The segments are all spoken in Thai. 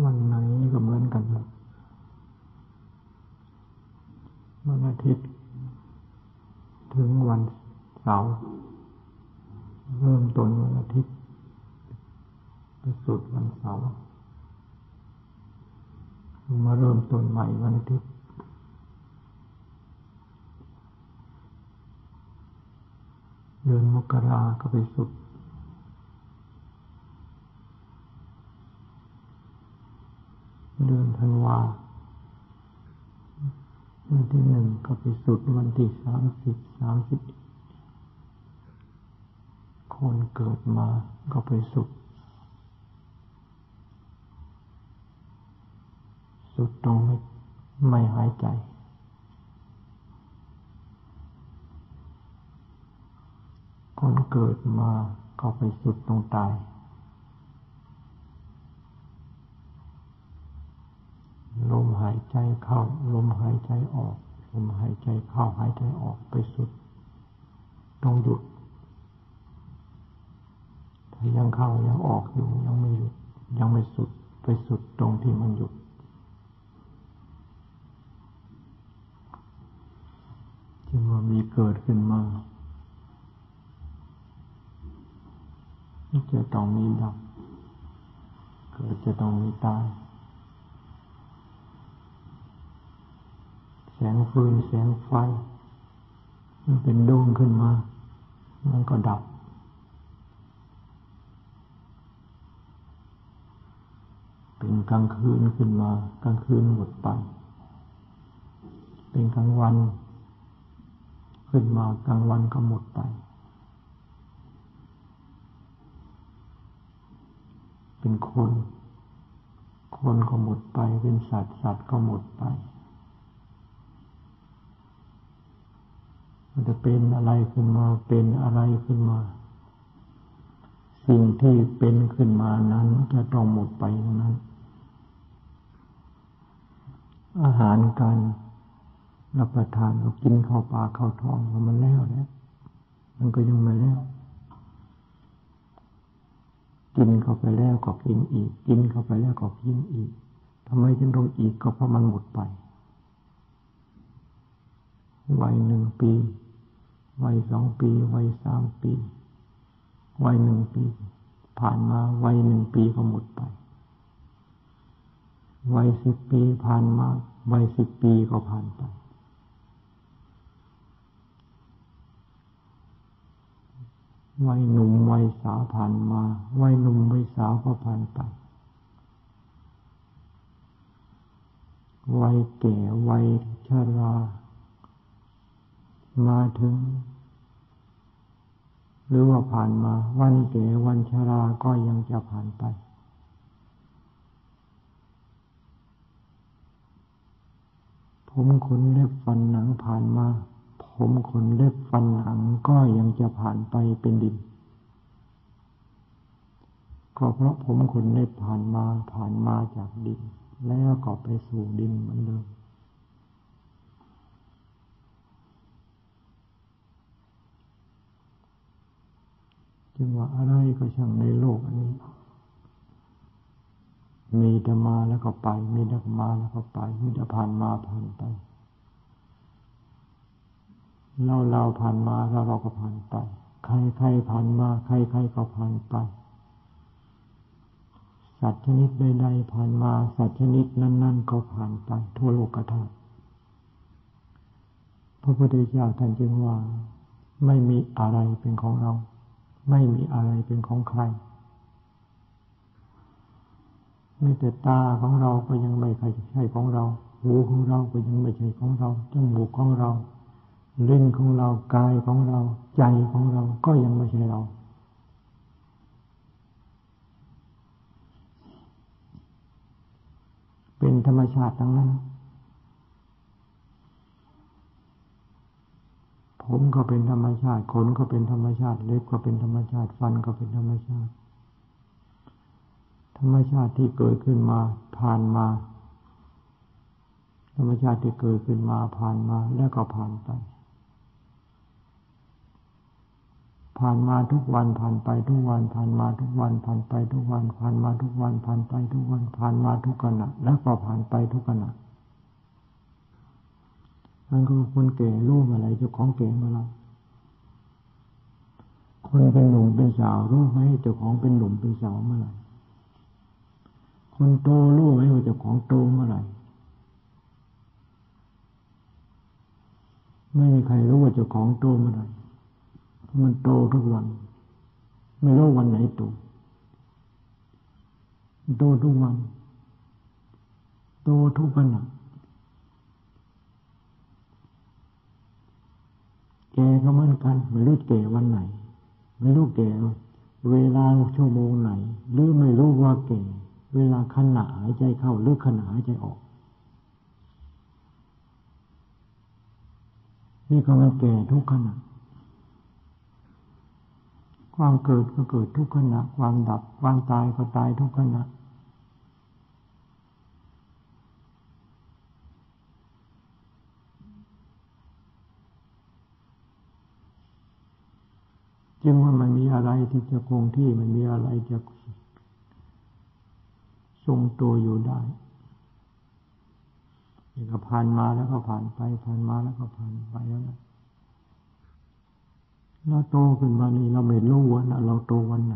วันไหนก็เหมือนกันวันอาทิตย์ ถึงวันเสาร์เริ่มต้นวันอาทิตย์ไปสุดวันเสาร์มาเริ่มต้นใหม่วันอาทิตย์เดือนมกราก็ไปสุด เดือนธันวาวันที่หนึ่งก็ไปสุดวันที่สามสิบสามสิบคนเกิดมาก็ไปสุด สุดตรงไม่ไม่หายใจ คนเกิดมาก็ไปสุดตรงตาย ลมหายใจเข้า ลมหายใจออก ลมหายใจเข้าหายใจออกไปสุด ต้องหยุด ถ้ายังเข้ายังออกอยู่ยังไม่หยุด ยังไม่สุดไปสุดตรงที่มันหยุด จึงว่ามีเกิดขึ้นมาจะต้องมีดับ เกิดจะต้องมีตาย แสงฟืนแสงไฟ มันเป็นดวงขึ้นมา มันก็ดับ เป็นกลางคืนขึ้นมา กลางคืนหมดไป เป็นกลางวัน ขึ้นมากลางวันก็หมดไป เป็นคน คนก็หมดไป เป็นสัตว์สัตว์ก็หมดไป มันจะเป็นอะไรขึ้นมา เป็นอะไรขึ้นมา สิ่งที่เป็นขึ้นมานั้นจะต้องหมดไปนั้น อาหารการรับประทานเรากินเข้าปากเข้าท้องมันแล้วเนี่ยมันก็ยังไม่แล้ว กินเข้าไปแล้วก็กินอีก กินเข้าไปแล้วก็กินอีกทำไมจึงต้องอีกก็เพราะมันหมดไปวัยหนึ่งปี วัยสองปี วัยสามปี วัยหนึ่งปี ผ่านมา วัยหนึ่งปีก็หมดไป วัยสิบปีผ่านมา วัยสิบปีก็ผ่านไป วัยหนุ่มวัยสาวผ่านมา วัยหนุ่มวัยสาวก็ผ่านไป วัยแก่ วัยชรา มาถึง หรือว่าผ่านมาวันแก่วันชรา ก็ยังจะผ่านไป ผมขนเล็บฟันหนังผ่านมา ผมขนเล็บฟันหนังก็ยังจะผ่านไปเป็นดินก็เพราะผมขนเล็บผ่านมาผ่านมาจากดิน แล้วก็ไปสู่ดินเหมือนเดิม จึงว่าอะไรก็ช่างในโลกอันนี้ มีแต่มาแล้วก็ไป มีแต่มาแล้วก็ไป มีแต่ผ่านมาผ่านไปเราเราผ่านมาแล้วเราก็ผ่านไป ใครใครผ่านมา ใครใครก็ผ่านไป สัตว์ชนิดใดๆผ่านมา สัตว์ชนิดนั้น ๆ ก็ผ่านไป ทั่วโลกธาตุพระพุทธเจ้าท่านจึงว่า ไม่มีอะไรเป็นของเรา ไม่มีอะไรเป็นของใครไม่แต่ตาของเราก็ยังไม่ใช่ของเรา หูของเราก็ยังไม่ใช่ของเรา จมูกของเราลิ้นของเรา กายของเรา ใจของเรา ก็ยังไม่ใช่เรา เป็นธรรมชาติทั้งนั้น ผมก็เป็นธรรมชาติขนก็เป็นธรรมชาติ เล็บก็เป็นธรรมชาติ ฟันก็เป็นธรรมชาติ ธรรมชาติที่เกิดขึ้นมาผ่านมา ธรรมชาติที่เกิดขึ้นมาผ่านมาแล้วก็ผ่านไป ผ่านมาทุกวันผ่านไปทุกวันผ่านมาทุกวันผ่านไปทุกวันผ่านมาทุกวันผ่านไปทุกวันผ่านมาทุกขณะแล้วก็ผ่านไปทุกขณะ มันก็คนแก่รู้อะไรเจ้าของแก่มาแล้วคนเป็นหนุ่มเป็นสาวรู้ไหมเจ้าของเป็นหนุ่มเป็นสาวเมื่อไหร่ คนโตรู้ไหมว่าเจ้าของโตเมื่อไหร่ ไม่มีใครรู้ว่าเจ้าของโตเมื่อไหร่มันโตทุกวัน ไม่รู้วันไหนโตโตทุกวัน โตทุกขณะ แกก็เหมือนกัน ไม่รู้แก่วันไหน ไม่รู้แก่เวลาชั่วโมงไหน หรือไม่รู้ว่าแก่ เวลาขณะหายใจเข้าหรือขณะหายใจออก นี่ก็มันแก่ทุกขณะความเกิดก็เกิดทุกขณะ ความดับ ความตายก็ตายทุกขณะ จึงว่ามันมีอะไรที่จะคงที่มันมีอะไรจะทรงตัวอยู่ได้นี่ก็ผ่านมาแล้วก็ผ่านไป ผ่านมาแล้วก็ผ่านไปแล้วนะเราโตขึ้นมานี่เราไม่รู้ว่าเราโตวันไหน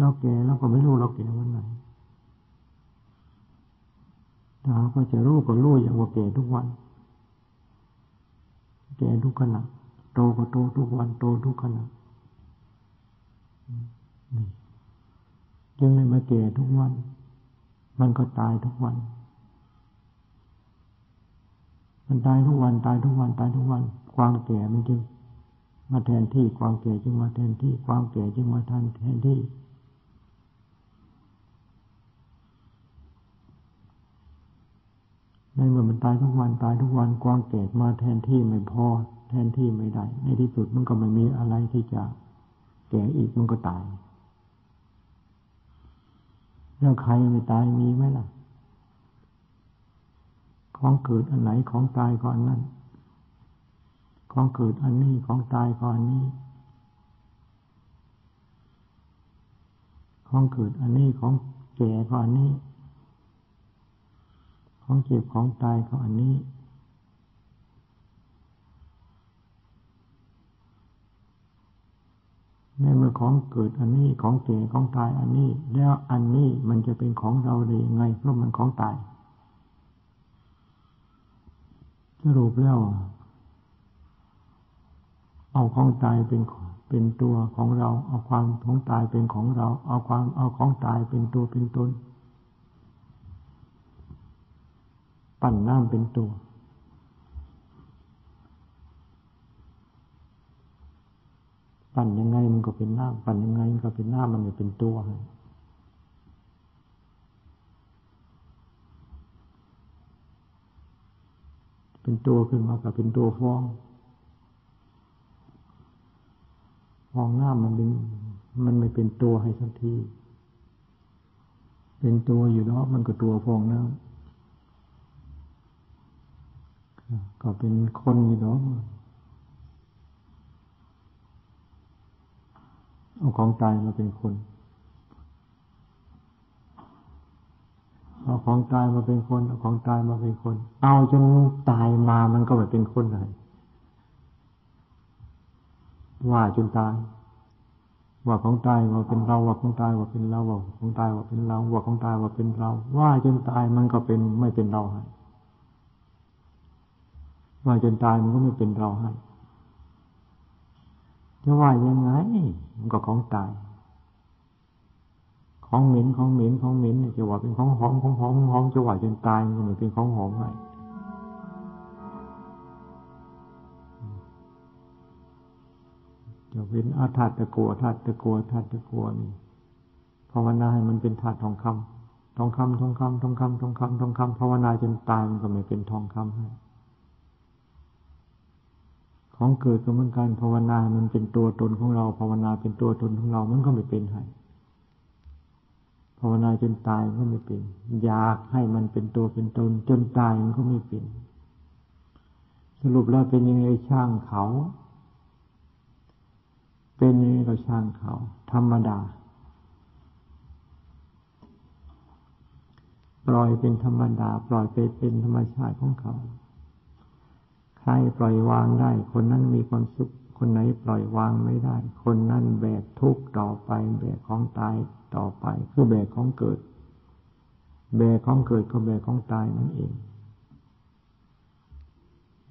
เราแก่เราก็ไม่รู้เราแก่วันไหน ถ้าก็จะรู้ก็รู้อย่างว่าแก่ทุกวัน แก่ทุกขณะโตก็โตทุกวัน โตทุกขณะจึงไม่มาแก่ทุกวัน มันก็ตายทุกวัน มันตายทุกวัน ตายทุกวัน ตายทุกวัน ความแก่มันจึงมาแทนที่ ความแก่จึงมาแทนที่ ความแก่จึงมาแทนแทนที่ ในเมื่อมันตายทุกวันตายทุกวันความแก่มาแทนที่ไม่พอ แทนที่ไม่ได้ ในที่สุดมันก็ไม่มีอะไรที่จะแก่อีกมันก็ตายแล้วใครไม่ตายมีไหมล่ะ ของเกิดอันไหนของตายก่อนนั้นของเกิดอันนี้ของตายก่อนนี้ ของเกิดอันนี้ของแก่ก่อนนี้ ของเจ็บของตายก่อนนี้ ในเมื่อของเกิดอันนี้ของเก่ของตายอันนี้ แล้วอันนี้มันจะเป็นของเราได้ยังไงเพราะมันของตายสรุปแล้วเอาของตายเป็นเป็นตัวของเรา เอาความของตายเป็นของเรา เอาความเอาของตายเป็นตัวเป็นตน ปั่นน้ำเป็นตัว ปั่นยังไงมันก็เป็นน้ำปั่นยังไงมันก็เป็นน้ำมันไม่เป็นตัวเป็นตัวขึ้นมากับเป็นตัวฟองฟองน้ำมันเป็นมันไม่เป็นตัวให้สักที เป็นตัวอยู่เนาะมันก็ตัวฟองน้ำ ก็เป็นคนอยู่เนาะเอาของตายมาเป็นคนเอาของตายมาเป็นคนเอาของตายมาเป็นคน เอาจนตายมามันก็ไม่เป็นคนเลยว่าจนตาย ว่าของตายว่าเป็นเราว่าของตายว่าเป็นเราว่าของตายว่าเป็นเราว่าของตายว่าเป็นเรา ว่าจนตายมันก็เป็นไม่เป็นเราให ว่าจนตายมันก็ไม่เป็นเราให้จะว่ายังไง มันก็ของตาย ของเหม็นของเหม็นของเหม็นจะว่าเป็นของหอมของหอมของหอมจะว่าจนตายมันก็ไม่เป็นของหอมไงจะเป็นอาถาตะกัวธาตุตะกัวธาตุตะกัวนี่ภาวนาให้มันเป็นธาตุทองคำทองคำทองคำทองคำทองคำทองคำภาวนาจนตายมันก็ไม่เป็นทองคำให้ ของเกิดก็เหมือนกันภาวนามันเป็นตัวตนของเรา ภาวนาเป็นตัวตนของเรา มันก็ไม่เป็นให้ภาวนาจนตายมันก็ไม่เป็น อยากให้มันเป็นตัวเป็นตน จนตายมันก็ไม่เป็น สรุปแล้วเป็นยังไงช่างเขา เป็นยังไงก็ช่างเขา ธรรมดา ปล่อยเป็นธรรมดา ปล่อยไปเป็นธรรมชาติของเขา ใครปล่อยวางได้ คนนั้นมีความสุข คนไหนปล่อยวางไม่ได้ คนนั้นแบกทุกข์ต่อไป แบกของตายต่อไปคือแบกของเกิด แบกของเกิดก็แบกของตายนั่นเอง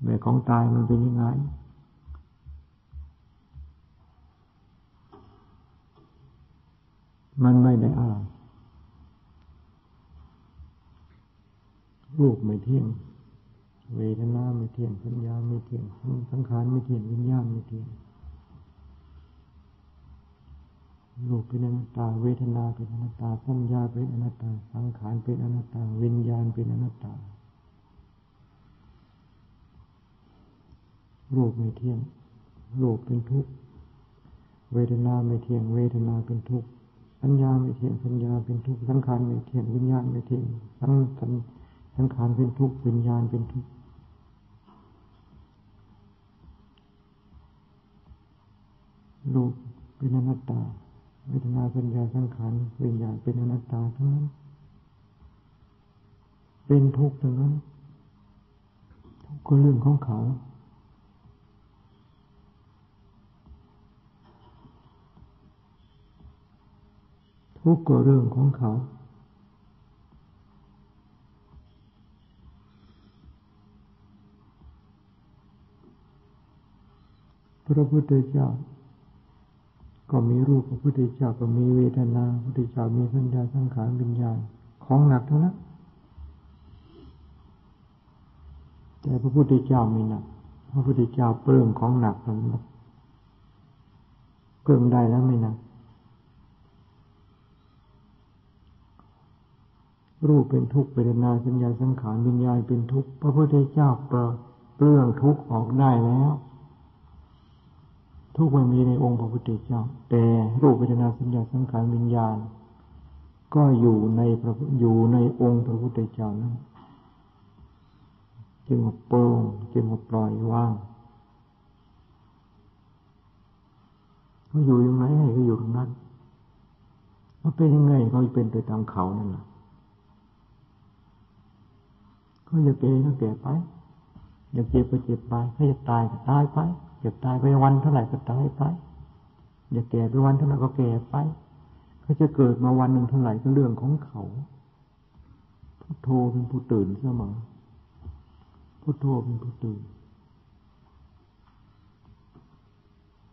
แบกของตายมันเป็นยังไงมันไม่ได้อะไรรูปไม่เที่ยง เวทนาไม่เที่ยงสัญญาไม่เที่ยงสังขารไม่เที่ยงวิญญาณไม่เที่ยงรูปเป็นอนัตตา เวทนาเป็นอนัตตา สัญญาเป็นอนัตตา สังขารเป็นอนัตตา วิญญาณเป็นอนัตตา รูปไม่เที่ยง รูปเป็นทุกข์ เวทนาไม่เที่ยง เวทนาเป็นทุกข์ สัญญาไม่เที่ยง สัญญาเป็นทุกข์ สังขารไม่เที่ยง วิญญาณไม่เที่ยง สัง สังสังขารเป็นทุกข์วิญญาณเป็นทุกข์รูปเป็นอนัตตาเวทนาสัญญาสังขารวิญญาณเป็นอนัตตาทั้งนั้น เป็นทุกข์ทั้งนั้นทุกข์ก็เรื่องของเขาทุกข์ก็เรื่องของเขา พระพุทธเจ้า ก็มีรูปพระพุทธเจ้าก็มีเวทนาพระพุทธเจ้ามีสัญญาสังขารวิญญาณของหนักเทั้งนั้นแต่พระพุทธเจ้าไม่หนัก พระพุทธเจ้าเปลื้องของหนักทั้งหมดเปลื้องได้แล้วไม่หนัก รูปเป็นทุกข์เวทนาสัญญาสังขารวิญญาณเป็นทุกข์ พระพุทธเจ้าเปลื้องทุกข์ออกได้แล้ว ทุกไม่มีในองค์พระพุทธเจ้า แต่รูปเวทนาสัญญาสังขารวิญญาณ ก็อยู่ในพระอยู่ในองค์พระพุทธเจ้านั้นจึงมาโปร่งจึงมาปล่อยว่างเขาอยู่ยังไงให้เขาอยู่ตรงนั้นเขาเป็นยังไงเขาเป็นไปตามเขานั่นแหละเขาอยากเกก็แก่ไป อยากเจ็บก็เจ็บไปเขาอยากตายก็ตายไป จะตายไปวันเท่าไหร่ก็ตายไป อย่าแก่ไปวันเท่าไหร่ก็แก่ไปเขาจะเกิดมาวันหนึ่งเท่าไหร่ก็เรื่องของเขาพุทโธเป็นผู้ตื่นเสมอพุทโธเป็นผู้ตื่น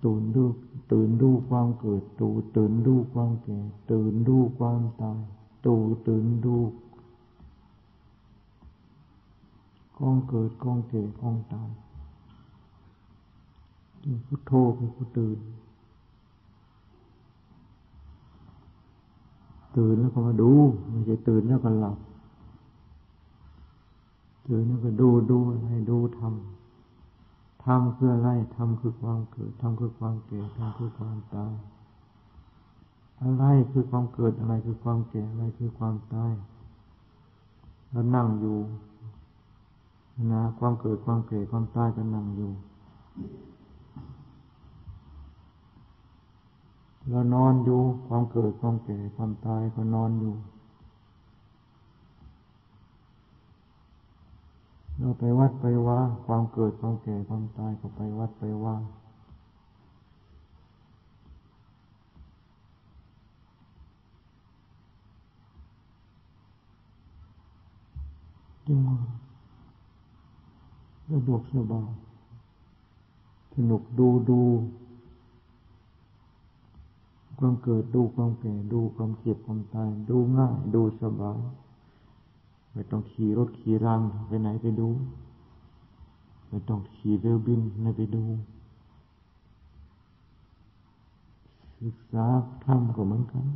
ตื่นดูตื่นดูความเกิดตูตื่นดูความแก่ ตื่นดูความตายตูตื่นดูกองเกิดกองแก่กองตาย พุทโธคือผู้ตื่น ตื่นแล้วก็มาดูไม่ใช่ตื่นแล้วก็หลับ ตื่นแล้วก็ดูดูอะไรดูทำทำคืออะไรทำคือความเกิดทำคือความแก่ทำคือความตายอะไรคือความเกิดอะไรคือความแก่อะไรคือความตายแล้วนั่งอยู่นะความเกิดความแก่ความตายก็นั่งอยู่ เรานอนอยู่ ความเกิดความแก่ความตายก็นอนอยู่ เราไปวัดไปว่าความเกิดความแก่ความตายก็ไปวัดไปว่าจึงว่าสะดวกสบายสนุกดูดู ความเกิดดูความแก่ดูความเจ็บความตาย ดูง่าย ดูสบายไม่ต้องขี่รถขี่รังไปไหนไปดูไม่ต้องขี่เรือบินไหนไปดู ศึกษาธรรมก็เหมือนกัน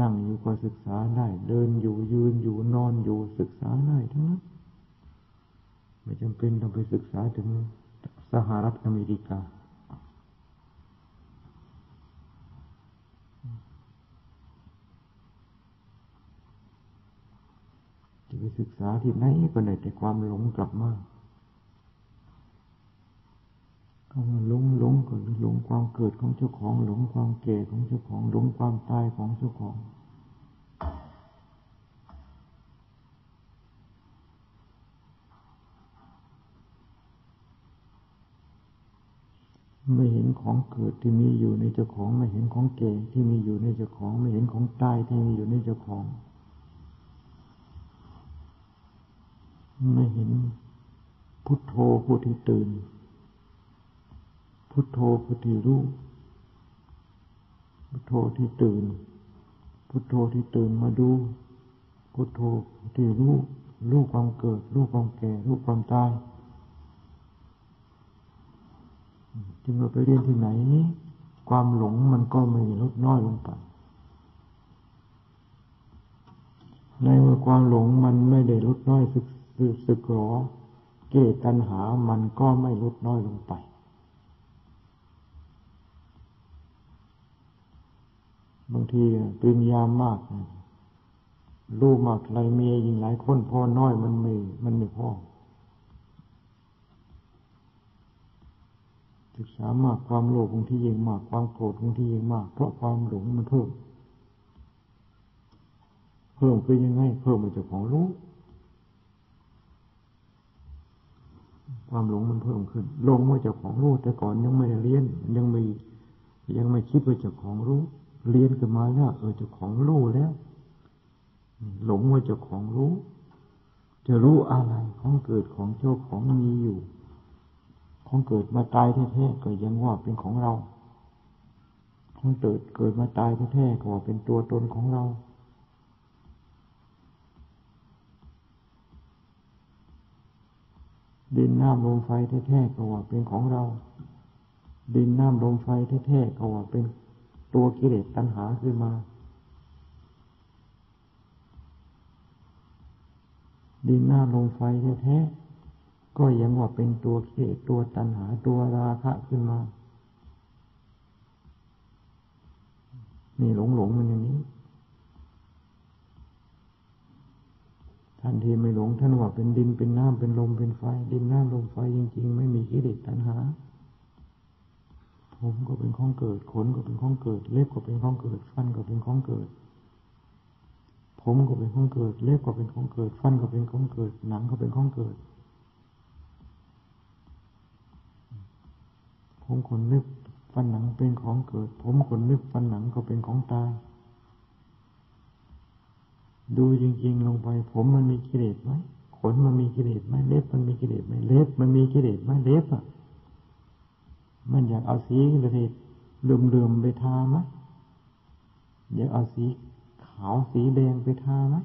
นั่งอยู่ก็ศึกษาได้ เดินอยู่ยืนอยู่นอนอยู่ศึกษาได้ทั้งนั้นไม่จำเป็นต้องไปศึกษาถึงสหรัฐอเมริกา จะไปศึกษาที่ไหนก็ได้แต่ความหลงกลับมาคำว่าหลงหลงก็หลงความเกิดของเจ้าของหลงความแก่ของเจ้าของหลงความตายของเจ้าของ ไม่เห็นของเกิดที่มีอยู่ในเจ้าของ ไม่เห็นของเก่ที่มีอยู่ในเจ้าของ ไม่เห็นของตายที่มีอยู่ในเจ้าของ ไม่เห็นพุทโธผู้ที่ตื่น พุทโธผู้ที่รู้ พุทโธที่ตื่น พุทโธที่ตื่นมาดู พุทโธที่รู้รู้ความเกิดรู้ความแก่รู้ความตายจึงเราไปเรียนที่ไหน ความหลงมันก็ไม่ลดน้อยลงไป ในเมื่อความหลงมันไม่ได้ลดน้อยสึก สึกหรอเกตัญหามันก็ไม่ลดน้อยลงไป บางทีปริญญามากรู้มากไรเมียยิงหลายคนพ่อน้อยมันไม่มันไม่พอศึกษามากความโลภบางที่ยิ่งมากความโกรธบางที่ยิ่งมาก เพราะความหลงมันเพิ่ม เพิ่มคือยังไง เพิ่มมาจากของรู้ ความหลงมันเพิ่มขึ้นหลงมาจากของรู้แต่ก่อนยังไม่ได้เรียนยังไม่ยังไม่คิดว่าจากของรู้ เรียนกันมาแล้วเออจากของรู้แล้ว หลงว่าจากของรู้ จะรู้อะไรของเกิดของเจ้าของมีอยู่ ของเกิดมาตายแท้ๆก็ยังว่าเป็นของเราของเกิดเกิดมาตายแท้ๆก็ว่าเป็นตัวตนของเรา ดินน้ำลมไฟแท้ๆก็ว่าเป็นของเรา ดินน้ำลมไฟแท้ๆก็ว่าเป็นตัวกิเลสตัณหาขึ้นมา ดินน้ำลมไฟแท้ๆก็ยังว่าเป็นตัวเกตตัวตัณหาตัวราคะขึ้นมา นี่หลงหลงมันอย่างนี้ ท่านที่ไม่หลงท่านว่าเป็นดินเป็นน้ำเป็นลมเป็นไฟ ดินน้ำลมไฟจริง ๆ ไม่มีกิเลสตัณหา ผมก็เป็นของเกิด ขนก็เป็นของเกิด เล็บก็เป็นของเกิด ฟันก็เป็นของเกิด ผมก็เป็นของเกิด เล็บก็เป็นของเกิด ฟันก็เป็นของเกิด หนังก็เป็นของเกิด ผมขนนึกฟันหนังเป็นของเกิด ผมขนนึกฟันหนังก็เป็นของตาย ดูจริง ๆ ลงไป ผมมันมีกิเลสไหมขนมันมีกิเลสไหมเล็บมันมีกิเลสไหมเล็บมันมีกิเลสไหมเล็บอะมันอยากเอาสีกิเลสเลื่อมๆไปทาไหมอยากเอาสีขาวสีแดงไปทาไหม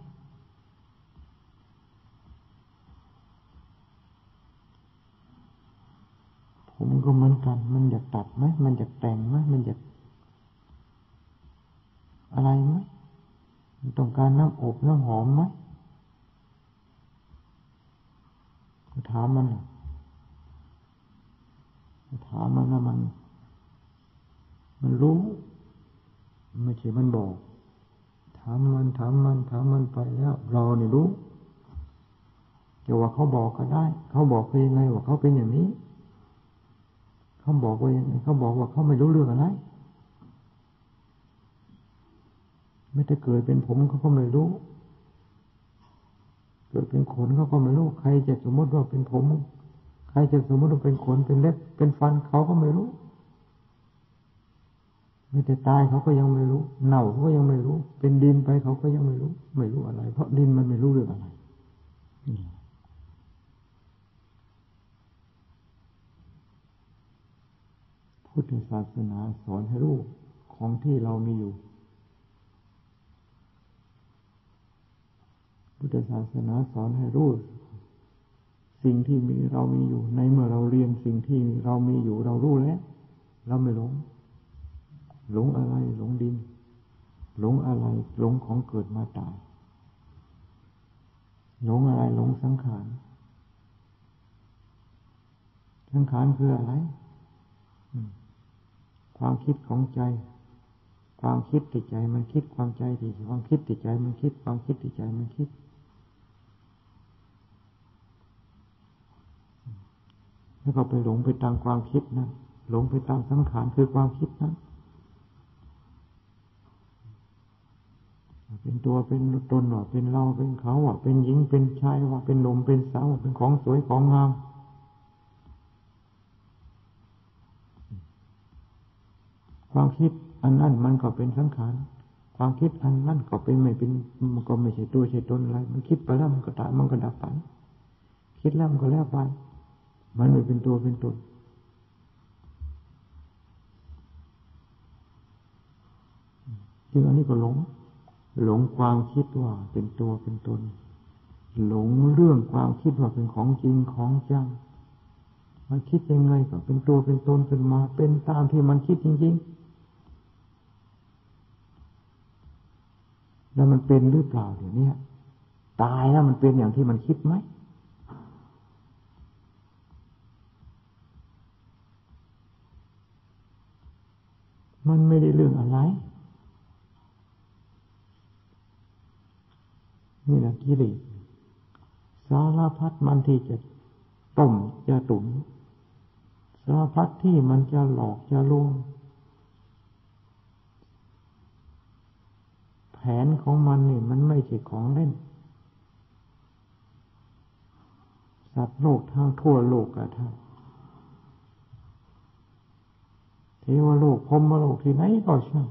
ผมก็เหมือนกัน มันอยากตัดไหมมันอยากแต่งไหมมันอยากอะไรไหม ต้องการน้ำอบน้ำหอมไหมถามมันถามมันนะมัน มันรู้ ไม่ใช่มันบอก ถามมันถามมันถามมันไปแล้ว เราเนี่ยรู้จะว่าเขาบอกก็ได้ เขาบอกเป็นยังไงว่าเขาเป็นอย่างนี้ เขาบอกว่าเขาบอกว่าเขาไม่รู้เรื่องอะไร ไม่ได้เกิดเป็นผมเขาก็ไม่รู้ เกิดเป็นขนเขาก็ไม่รู้ ใครจะสมมติว่าเป็นผม ใครจะสมมติว่าเป็นขนเป็นเล็บ เป็นฟันเขาก็ไม่รู้ ไม่ได้ตายเขาก็ยังไม่รู้ เน่าเขาก็ยังไม่รู้ เป็นดินไปเขาก็ยังไม่รู้ ไม่รู้อะไร เพราะดินมันไม่รู้เรื่องอะไรพุทธศาสนาสอนให้รู้ของที่เรามีอยู่ พุทธศาสนาสอนให้รู้สิ่งที่มีเรามีอยู่ ในเมื่อเราเรียนสิ่งที่เรามีอยู่เรารู้แล้ว เราไม่หลง หลงอะไร หลงดิน หลงอะไร หลงของเกิดมาตาย หลงอะไร หลงสังขาร สังขารคืออะไร ความคิดของใจ ความคิดติดใจมันคิด ความใจติดความคิดติดใจมันคิด ความคิดติดใจมันคิด แล้วก็ไปหลงไปตามความคิดนะหลงไปตามสังขารคือความคิดนะเป็นตัวเป็นตนว่าเป็นเราเป็นเขาว่าเป็นหญิงเป็นชายว่าเป็นหนุ่มเป็นสาวว่าเป็นของสวยของงามความคิดอันนั้นมันก็เป็นสังขาร ความคิดอันนั้นก็เป็นไม่เป็นมันก็ไม่ใช่ตัวใช่ตนอะไร มันคิดไปแล้วมันก็ตายมันก็ดับไป คิดแล้วมันก็แล้วไป มันไม่เป็นตัวเป็นตนจึงอันนี้ก็หลง หลงความคิดว่าเป็นตัวเป็นตน หลงเรื่องความคิดว่าเป็นของจริงของจัง มันคิดยังไงก็เป็นตัวเป็นตนขึ้นมาเป็นตามที่มันคิดจริง ๆ แล้วมันเป็นหรือเปล่าเดี๋ยวนี้ตายแล้วมันเป็นอย่างที่มันคิดไหม มันไม่ได้เรื่องอะไร นี่แหละกิเลสสารพัดมันที่จะต้มจะตุ๋นสารพัดที่มันจะหลอกจะลวงแผนของมันนี่มันไม่ใช่ของเล่น สัตว์โลกทั้งทั่วโลกกระทั่งเท วโลกพรมโลกที่ไหนก็ช่าง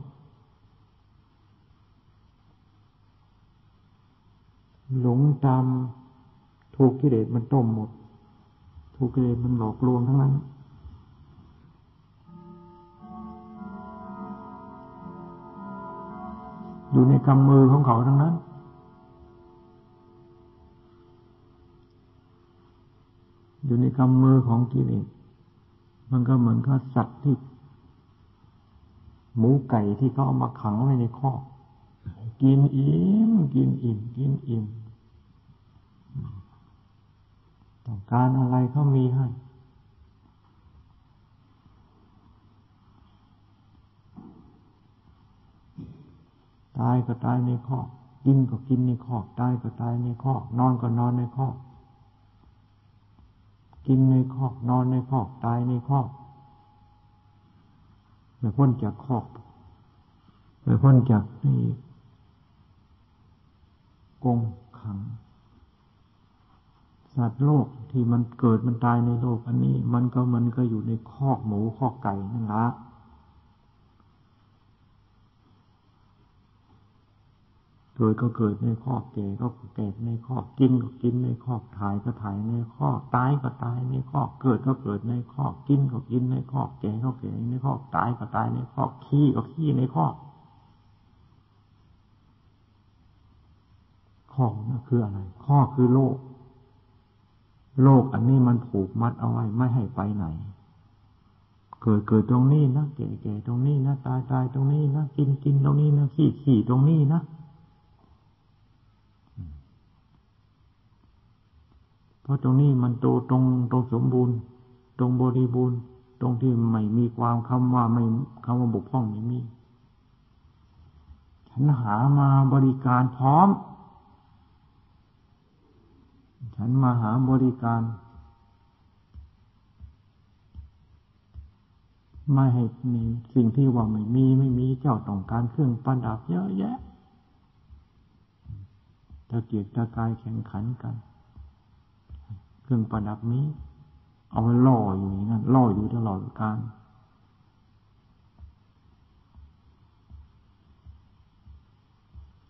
หลงตามถูกกิเลสมันต้มหมด ถูกกิเลสมันหลอกลวงทั้งนั้นอยู่ในกำมือของเขาทั้งนั้น อยู่ในกำมือของกิเลส มันก็เหมือนกับสัตว์ที่ หมูไก่ที่เขาเอามาขังไว้ในคอกกินอิ่มกินอิ่มกินอิ่มต้องการอะไรเขามีให้ตายก็ตายในคอกกินก็กินในคอกตายก็ตายในคอกนอนก็นอนในคอกกินในคอกนอนในคอกตายในคอก ไม่พ้นจากคอกไม่พ้นจากนี่กงขัง สัตว์โลกที่มันเกิดมันตายในโลกอันนี้ มันก็มันก็อยู่ในคอกหมูคอกไก่นั่นละ เกิดก็เกิดในคอกแก่ก็แก่ในคอกกินก็กินในคอกถ่ายก็ถ่ายในคอกตายก็ตายในคอกเกิดก็เกิดในคอกกินก็กินในคอกแก่ก็แก่ในคอกตายก็ตายในคอกขี้ก็ขี้ในคอกคอกนั่นคืออะไรข้อคือโลก โลกอันนี้มันผูกมัดเอาไว้ไม่ให้ไปไหน เกิดเกิดตรงนี้นะแก่แก่ตรงนี้นะตายตายตรงนี้นะกินกินตรงนี้นะขี้ขี้ตรงนี้นะเพ ราะตรงนี้มันโตตรงตรงสมบูรณ์ ตรงบริบูรณ์ ตรงที่ไม่มีความคำว่าไม่คำว่าบกพร่องไม่มีฉันหามาบริการพร้อม ฉันมาหาบริการ ไม่ให้มีสิ่งที่ว่าไม่มีไม่มีเจ้าต้องการเครื่องประดับเยอะแยะตะเกียกตะกายแข่งขันกัน เครื่องประดับนี้ เอาไว้ล่ออยู่อย่างนั้นล่ออยู่ตลอดการ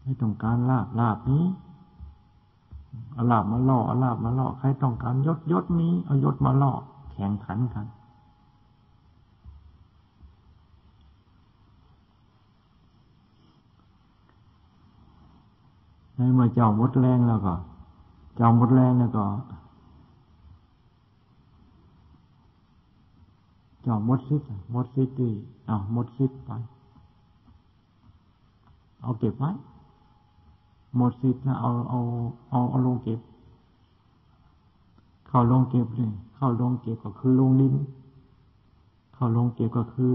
ให้ต้องการลาบลาบนี้เอาลาบมาล่อเอาลาบมาล่อใครต้องการยศยศนี้เอายศมาล่อแข่งขันกันในเมื่อเจ้าหมดแรงแล้วก็ เจ้าหมดแรงแล้วก็ จ้ามดซิดมดซิดดีอ้าวมดซิดไป เอาเก็บไว้หมดสิทธิ์นะเอาเอาเอาเอาลงเก็บ เข้าลงเก็บเลยเข้าลงเก็บก็คือลงดิน เข้าลงเก็บก็คือ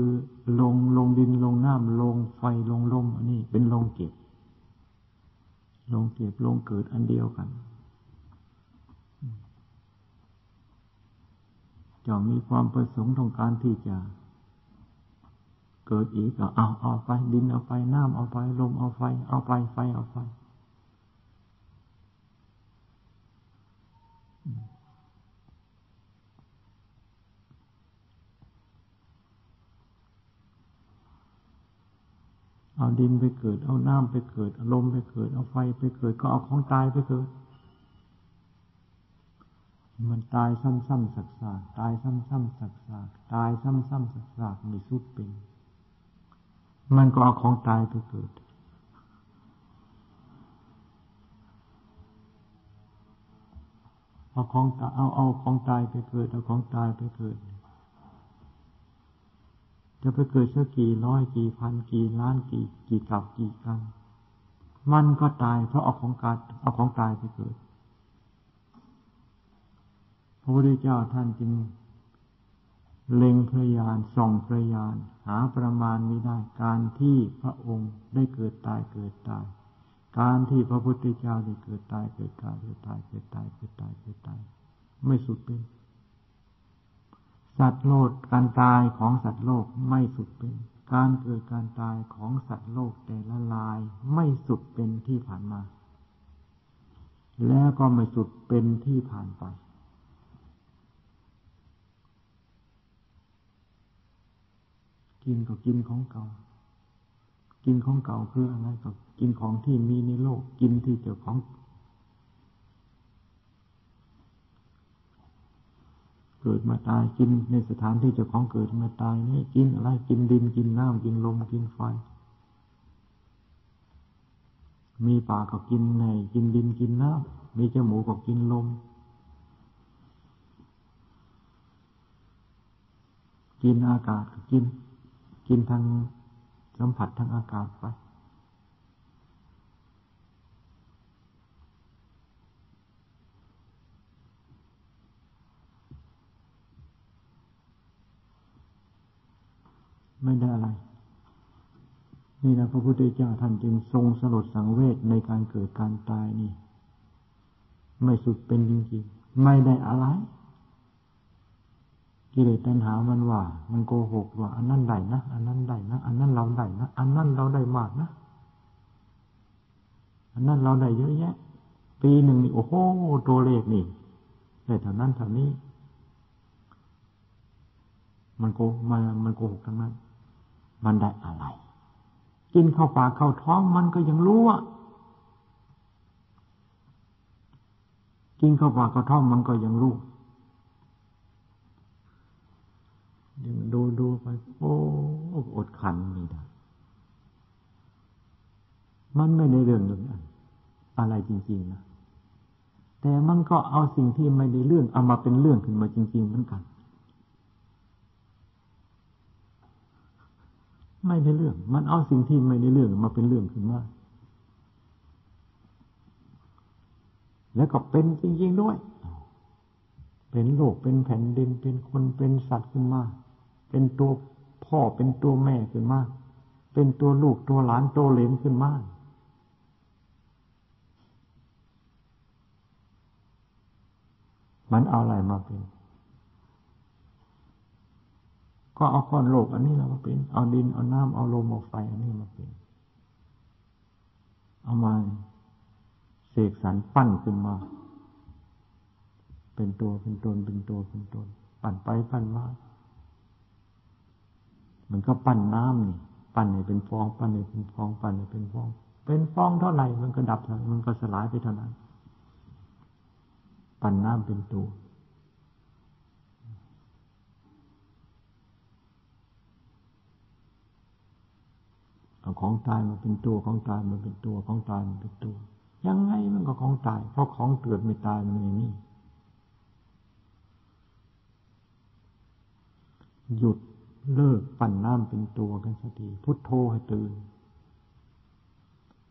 ลงลงดินลงน้ำลงไฟลงลมอันนี้เป็นลงเก็บ ลงเก็บลงเกิดอันเดียวกัน จะมีความประสงค์ต้องการที่จะ เกิดอีกก็เอาเอาไป ดินเอาไปน้ำเอาไปลมเอาไฟ เอาไปไฟเอาไฟเอาดินไปเกิด เอาน้ำไปเกิด เอาลมไปเกิด เอาไฟไปเกิด ก็เอาของตายไปเกิด มันตายซ้ำๆสักๆตายซ้ำๆสักๆตายซ้ำๆสักๆไม่สุดเป็น มันก็เอาของตายไปเกิดเอาของตายเอาเอาของตายไปเกิดเอาของตายไปเกิด จะไปเกิดสักกี่ร้อยกี่พันกี่ล้านกี่กี่กับกี่กัน มันก็ตายเพราะเอาของการเอาของตายไปเกิด พระพุทธเจ้าท่านจึง เล็งพระยานส่องพระยานหาประมาณไม่ได้การที่พระองค์ได้เกิดตายเกิดตาย การที่พระพุทธเจ้าได้เกิดตายเกิดตายเกิดตายเกิดตายเกิดตายเกิดตาย ไม่สุดเป็นสัตว์โลกการตายของสัตว์โลกไม่สุดเป็น การเกิดการตายของสัตว์โลกแต่ละลายไม่สุดเป็นที่ผ่านมา แล้วก็ไม่สุดเป็นที่ผ่านไป กินก็กินของเก่า กินของเก่าคืออะไรก็กินของที่มีในโลก กินที่เจ้าของ เกิดมาตายกินในสถานที่เจ้าของเกิดมาตายนี่กินอะไรกินดินกินน้ำกินลมกินไฟ มีปากก็กินในกินดินกินน้ำมีจมูกก็กินลมกินอากาศก็กิน กินทางสัมผัสทางอากาศไป ไม่ได้อะไร นี่นะพระพุทธเจ้าท่านจึงทรงสลดสังเวชในการเกิดการตายนี่ ไม่สุดเป็นจริงๆ ไม่ได้อะไร กิเลสตัณหามันว่า มันโกหกว่า อันนั้นได้นะ อันนั้นได้นะ อันนั้นเราได้นะ อันนั้นเราได้มากนะ อันนั้นเราได้เยอะแยะ ปีหนึ่งนี่โอ้โหตัวเลขนี่ได้เท่านั้นเท่านี้ มันโกมันมันโกหกทั้งนั้น มันได้อะไร กินเข้าปากเข้าท้องมันก็ยังรู้อะกินเข้าปากเข้าท้องมันก็ยังรู้ เดี๋ยวดูดูไป โอ้อดขันไม่ได้มันไม่ในเรื่องเรื่องอะไรจริงๆนะแต่มันก็เอาสิ่งที่ไม่ได้เรื่องเอามาเป็นเรื่องขึ้นมาจริง ๆ เหมือนกัน ไม่ได้เรื่อง มันเอาสิ่งที่ไม่ได้เรื่องมาเป็นเรื่องขึ้นมาแล้วก็เป็นจริง ๆ ด้วย เป็นโลก เป็นแผ่นดิน เป็นคน เป็นสัตว์ขึ้นมา เป็นตัวพ่อเป็นตัวแม่ขึ้นมาเป็นตัวลูกตัวหลานตัวเหลนขึ้นมามันเอาอะไรมาเป็น ก็เอาก้อนโลกอันนี้มาเป็น เอาดินเอาน้ำเอาลมเอาไฟอันนี้มาเป็น เอามาเสกสรรปั้นขึ้นมา เป็นตัวเป็นตนเป็นตัวเป็นตน ปั้นไปปั้นมา มันก็ปั้นน้ำนี่ปั้นให้เป็นฟอง ปั้นให้เป็นฟอง ปั้นให้เป็นฟอง เป็นฟองเท่าไหร่มันก็ดับมันก็สลายไปเท่านั้น ปั้นน้ำเป็นตัวเอาของตายมาเป็นตัวของตายมาเป็นตัวของตายมาเป็นตัว ยังไงมันก็ของตาย เพราะของเกิดไม่ตายมันไม่มีหยุด เลิกปั่นน้ำเป็นตัวกันสักทีพุทโธให้ตื่น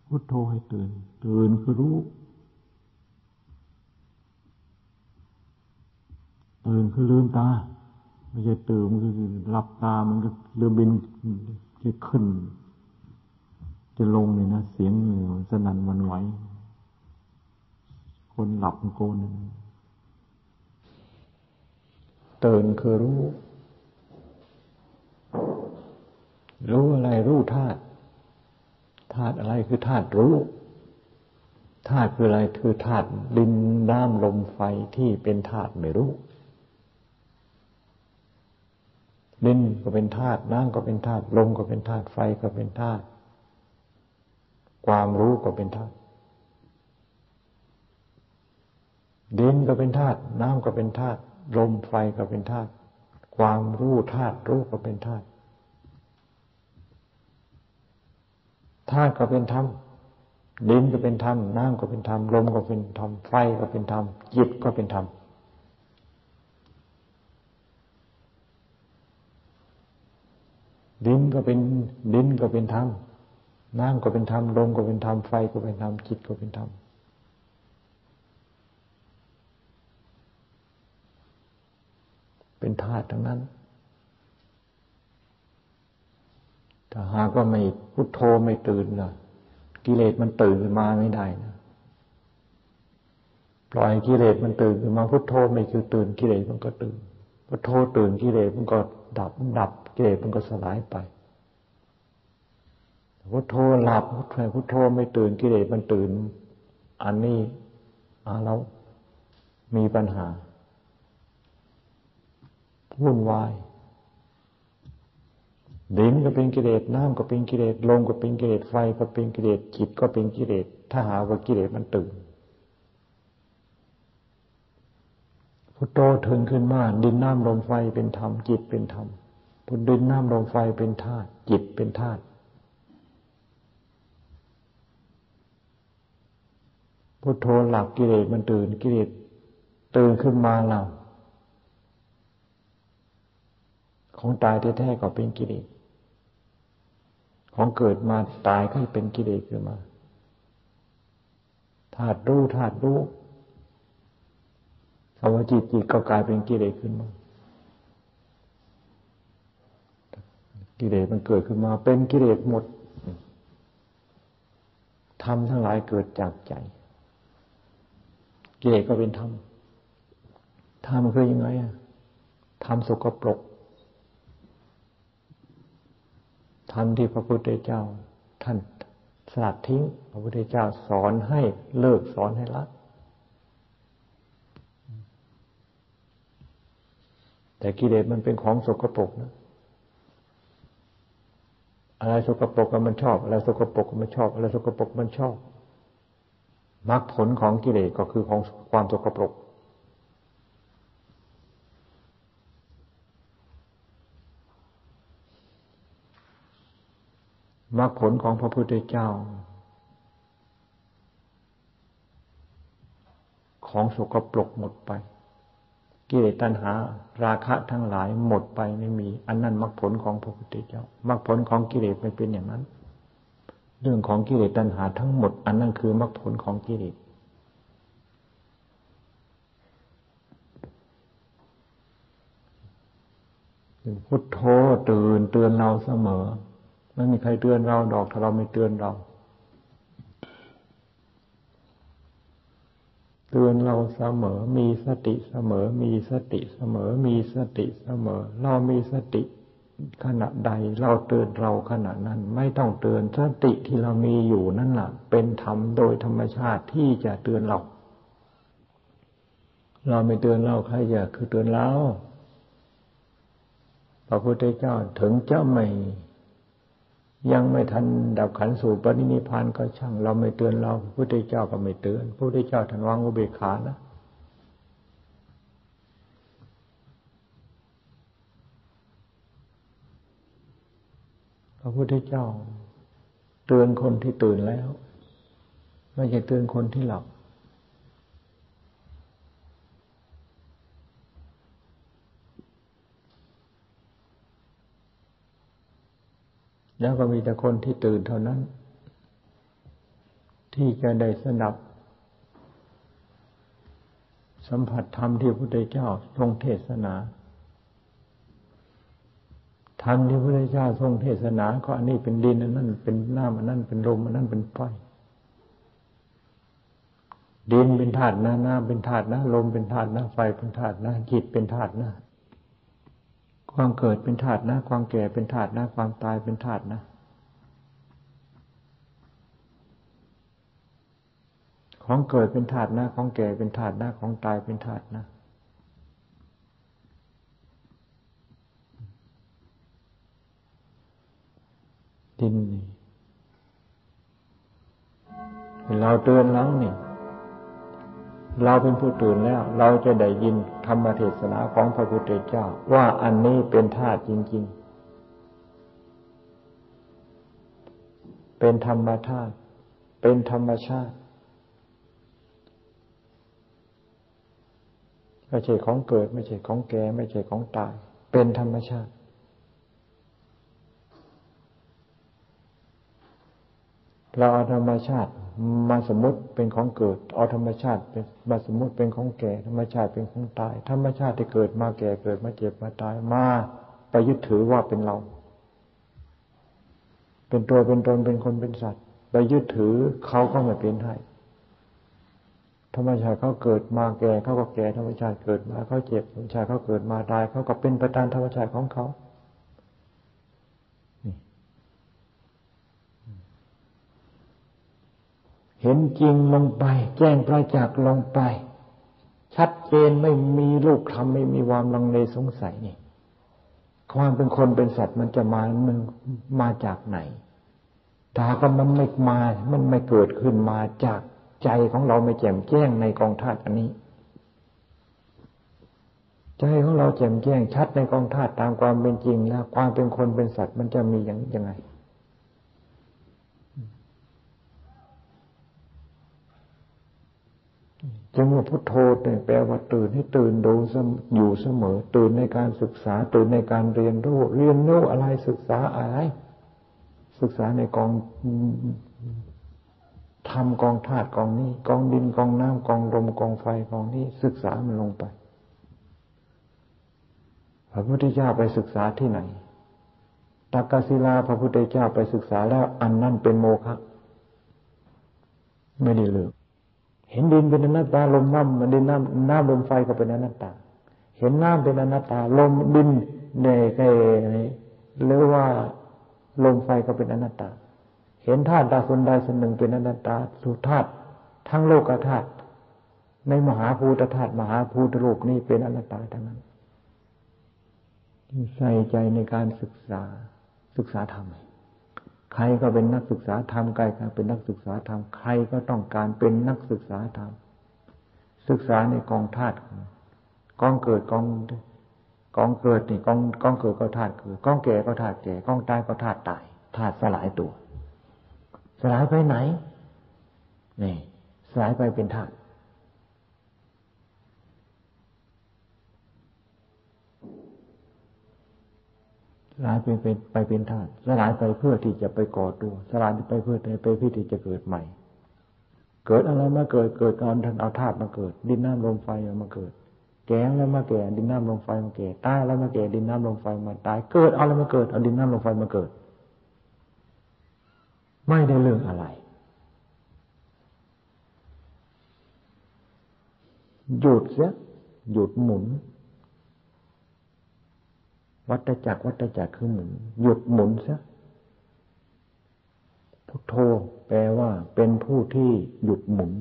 พุทโธให้ตื่น ตื่นคือรู้ ตื่นคือลืมตาไม่ใช่ตื่นคือหลับตามันก็เรือบินจะขึ้น จะลงเลยนะเสียงเหงื่อสนั่นวันไหวคนหลับโกนตื่นคือรู้ รู้อะไรรู้ธาตุธาตุอะไรคือธาตุรู้ธาตุคืออะไรคือธาตุดินน้ำลมไฟที่เป็นธาตุไม่รู้ดินก็เป็นธาตุน้ำก็เป็นธาตุลมก็เป็นธาตุไฟก็เป็นธาตุความรู้ก็เป็นธาตุดินก็เป็นธาตุน้ำก็เป็นธาตุลมไฟก็เป็นธาตุ ความรู้ธาตุรู้ก็เป็นธาตุธาตุก็เป็นธรรมดินก็เป็นธรรมน้ำก็เป็นธรรมลมก็เป็นธรรมไฟก็เป็นธรรมจิตก็เป็นธรรมดินก็เป็นดินก็เป็นธรรมน้ำก็เป็นธรรมลมก็เป็นธรรมไฟก็เป็นธรรมจิตก็เป็นธรรม เป็นธาตุทั้งนั้น ถ้าหากว่าไม่พุทโธไม่ตื่นล่ะกิเลสมันตื่นขึ้นมาไม่ได้นะปล่อยกิเลสมันตื่นขึ้นมาพุทโธไม่คือตื่นกิเลสมันก็ตื่นพุทโธตื่นกิเลสมันก็ดับดับกิเลสมันก็สลายไปพุทโธหลับพุทโธพุทโธไม่ตื่นกิเลสมันตื่น อันนี้อาแล้วมีปัญหา วุ่นวายดินก็เป็นกิเลสน้ำก็เป็นกิเลสลมก็เป็นกิเลสไฟก็เป็นกิเลสจิตก็เป็นกิเลสถ้าหาว่ากิเลสมันตื่นพุทโธถึงขึ้นมาดินน้ำลมไฟเป็นธรรมจิตเป็นธรรมพุทดินน้ำลมไฟเป็นธาตุจิตเป็นธาตุพุทโธหลับกิเลสมันตื่นกิเลสตื่นขึ้นมาเรา ของตายแท้ๆก็เป็นกิเลสของเกิดมาตายก็เป็นกิเลสขึ้นมาธาตุรู้ธาตุรู้สมจิตจิตก็กลายเป็นกิเลสขึ้นมา กิเลสมันเกิดขึ้นมาเป็นกิเลสหมดธรรมทั้งหลายเกิดจากใจ กิเลสก็เป็นธรรมธรรมคือยังไงอะธรรมสกปรก ธรรมที่พระพุทธเจ้าท่านสลัดทิ้ง พระพุทธเจ้าสอนให้เลิกสอนให้ละแต่กิเลสมันเป็นของสกปรกนะ อะไรสกปรกมันชอบ อะไรสกปรกมันชอบ อะไรสกปรกมันชอบมรรคผลของกิเลสก็คือของความสกปรก มรรคผลของพระพุทธเจ้า ของสกปรกหมดไปกิเลสตัณหา ราคะทั้งหลายหมดไปไม่มี อันนั้นมรรคผลของพระพุทธเจ้ามรรคผลของกิเลสไม่เป็นอย่างนั้น เรื่องของกิเลสตัณหาทั้งหมด อันนั้นคือมรรคผลของกิเลสพุทโธตื่นเตือนเราเสมอ ไม่มีใครเตือนเราดอกถ้าเราไม่เตือนเรา เตือนเราเสมอ มีสติเสมอ มีสติเสมอ มีสติเสมอ เรามีสติขณะใดเราเตือนเราขณะนั้น ไม่ต้องเตือนสติที่เรามีอยู่นั่นแหละเป็นธรรมโดยธรรมชาติที่จะเตือนเรา เราไม่เตือนเราใครจะคือเตือนเราพระพุทธเจ้าถึงจะไม่ ยังไม่ทันดับขันสู่ปรินิพานก็ช่าง เราไม่เตือนเราพระพุทธเจ้าก็ไม่เตือนพระพุทธเจ้าท่านวางอุเบกขานะพระพุทธเจ้า เตือนคนที่ตื่นแล้ว ไม่ใช่เตือนคนที่หลับ แล้วก็มีแต่คนที่ตื่นเท่านั้น ที่จะได้สนับ สัมผัสธรรมที่พระพุทธเจ้าทรงเทศนาธรรมที่พระพุทธเจ้าทรงเทศนา ก็อันนี้เป็นดินอันนั้นเป็นน้ำอันนั้นเป็นลมอันนั้นเป็นไฟดินเป็นธาตุนะน้ำเป็นธาตุนะลมเป็นธาตุนะไฟเป็นธาตุนะจิตเป็นธาตุนะ ความเกิดเป็นธาตุนะ ความแก่เป็นธาตุนะ ความตายเป็นธาตุนะ ของเกิดเป็นธาตุนะ ของแก่เป็นธาตุนะ ของตายเป็นธาตุนะดินนี่เราเตือนแล้วนี่ เราเป็นผู้ตื่นแล้ว เราจะได้ยินธรรมเทศนาของพระพุทธเจ้า ว่าอันนี้เป็นธาตุจริง ๆ เป็นธรรมธาตุเป็นธรรมชาติไม่ใช่ของเกิด ไม่ใช่ของแก่ไม่ใช่ของตาย เป็นธรรมชาติ เราเอาธรรมชาติมาสมมติเป็นของเกิด เอาธรรมชาติเป็นมาสมมติเป็นของแก่ ธรรมชาติเป็นของตาย ธรรมชาติที่เกิดมาแก่เกิดมาเจ็บมาตายมาไปยึดถือว่าเป็นเรา เป็นตัวเป็นตนเป็นคนเป็นสัตว์ ไปยึดถือเขาก็ไม่เป็นให้ธรรมชาติเขาเกิดมาแก่เขาก็แก่ธรรมชาติเกิดมาเขาเจ็บธรรมชาติเขาเกิดมาตายเขาก็เป็นไปตามธรรมชาติของเขา เห็นจริงลงไป แจ้งประจักษ์ลงไป ชัดเจนไม่มีลูกคำไม่มีความลังเลสงสัยนี่ ความเป็นคนเป็นสัตว์มันจะมามันมาจากไหนถ้าก็มันไม่มา มันไม่เกิดขึ้นมาจากใจของเราไม่แจ่มแจ้งในกองธาตุอันนี้ ใจของเราแจ่มแจ้งชัดในกองธาตุตามความเป็นจริงแล้วความเป็นคนเป็นสัตว์มันจะมีอย่างยังไง จึงว่าพุทโธเนี่ยแปลว่าตื่นให้ตื่นดูอยู่เสมอ ตื่นในการศึกษา ตื่นในการเรียนรู้ เรียนรู้อะไรศึกษาอะไร ศึกษาในกองทำกองธาตุกองนี้ กองดินกองน้ำกองลมกองไฟกองนี้ ศึกษามันลงไปพระพุทธเจ้าไปศึกษาที่ไหนตักกศิลาพระพุทธเจ้าไปศึกษาแล้วอันนั้นเป็นโมฆะไม่ได้เลือก เห็นดินเป็นอนัตตาลมน้ำดินน้ำน้ำลมไฟก็เป็นอนัตตา เห็นน้ำเป็นอนัตตาลมดินในในหรือว่าลมไฟก็เป็นอนัตตา เห็นธาตุใดคนใดคนหนึ่งเป็นอนัตตาสุธาตุทั้งโลกธาตุในมหาภูตธาตุมหาภูตโลกนี้เป็นอนัตตาทั้งนั้นใส่ใจในการศึกษาศึกษาธรรม ใครก็เป็นนักศึกษาธรรมใครก็เป็นนักศึกษาธรรมใครก็ต้องการเป็นนักศึกษาธรรมศึกษาในกองธาตุกองเกิดกองกองเกิดนี่กองกองเกิดก็ธาตุเกิดกองแก่ก็ธาตุแก่กองตายก็ธาตุตายธาตุสลายตัว สลายไปไหนนี่สลายไปเป็นธาตุ ลายไปเป็นไปเป็นธาตุสลายไปเพื่อที่จะไปก่อตัวสลายไปเพื่อไปเพื่อที่จะเกิดใหม่ เกิดอะไรมาเกิดเกิดตอนท่านเอาธาตุมาเกิด ดินน้ำลมไฟมาเกิด แก่แล้วมาแก่ ดินน้ำลมไฟมาแก่ตายแล้วมาแก่ดินน้ำลมไฟมาตายเกิดเอาอะไรมาเกิดเอาดินน้ำลมไฟมาเกิด ไม่ได้เรื่องอะไร หยุดเสียหยุดหมุน วัฏจักรวัฏจักรคือหมุน หยุดหมุนซะพุทโธแปลว่า เป็นผู้ที่หยุดหมุน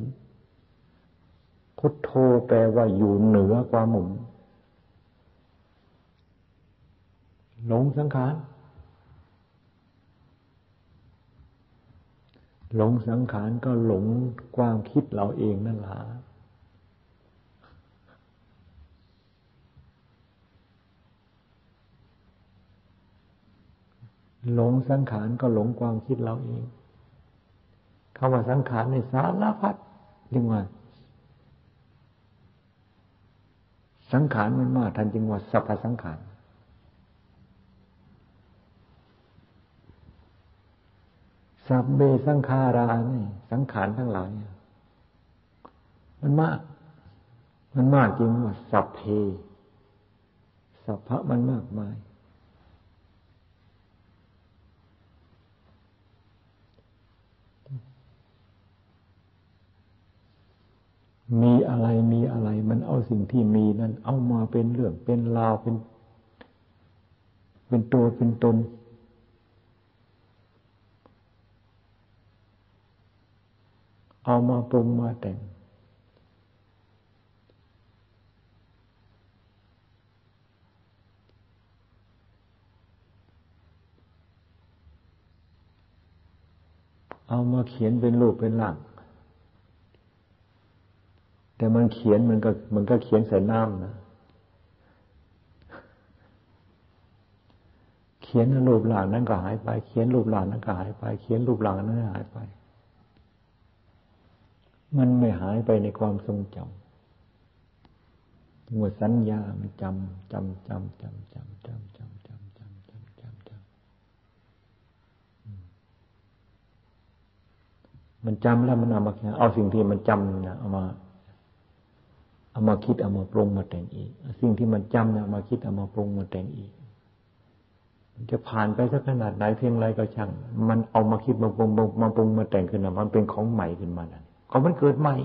พุทโธแปลว่าอยู่เหนือความหมุนหลงสังขารหลงสังขารก็หลงความคิดเราเองนั่นแหละ หลงสังขารก็หลงความคิดเราเองคำว่าสังขารในสารพัดเรียกว่า สังขารมันมากทันจึงว่าสัพพสังขารสัพเบสังขารานี่สังขารทั้งหลายมันมาก มันมากจริงว่าสัพเพสัพพะมันมากมาย มีอะไรมีอะไร มันเอาสิ่งที่มีนั้น เอามาเป็นเรื่องเป็นราวเป็น เป็นตัวเป็นตน เอามาปรุงมาแต่ง เอามาเขียนเป็นรูปเป็นร่าง แต่มันเขียนมันก็มันก็เขียนใส่น้ำนะเขียนรูปหลานนั้นก็หายไป เขียนรูปหลานนั้นก็หายไป เขียนรูปหลานนั้นหายไป มันไม่หายไปในความทรงจำหัวสัญญามันจำจำจำจำจำจำจำจำจำมันจำแล้วมันเอามาเอาสิ่งที่มันจำน่ะเอามา เอามาคิดเอามาปรุงมาแต่งอีก สิ่งที่มันจำเนี่ยมาคิดเอามาปรุงมาแต่งอีกมันจะผ่านไปสักขนาดไหนเพียงไรก็ช่าง มันเอามาคิดมาปรุงมาปรุงมาแต่งขึ้นมามันเป็นของใหม่ขึ้นมานั่นก็มันเกิดใหม่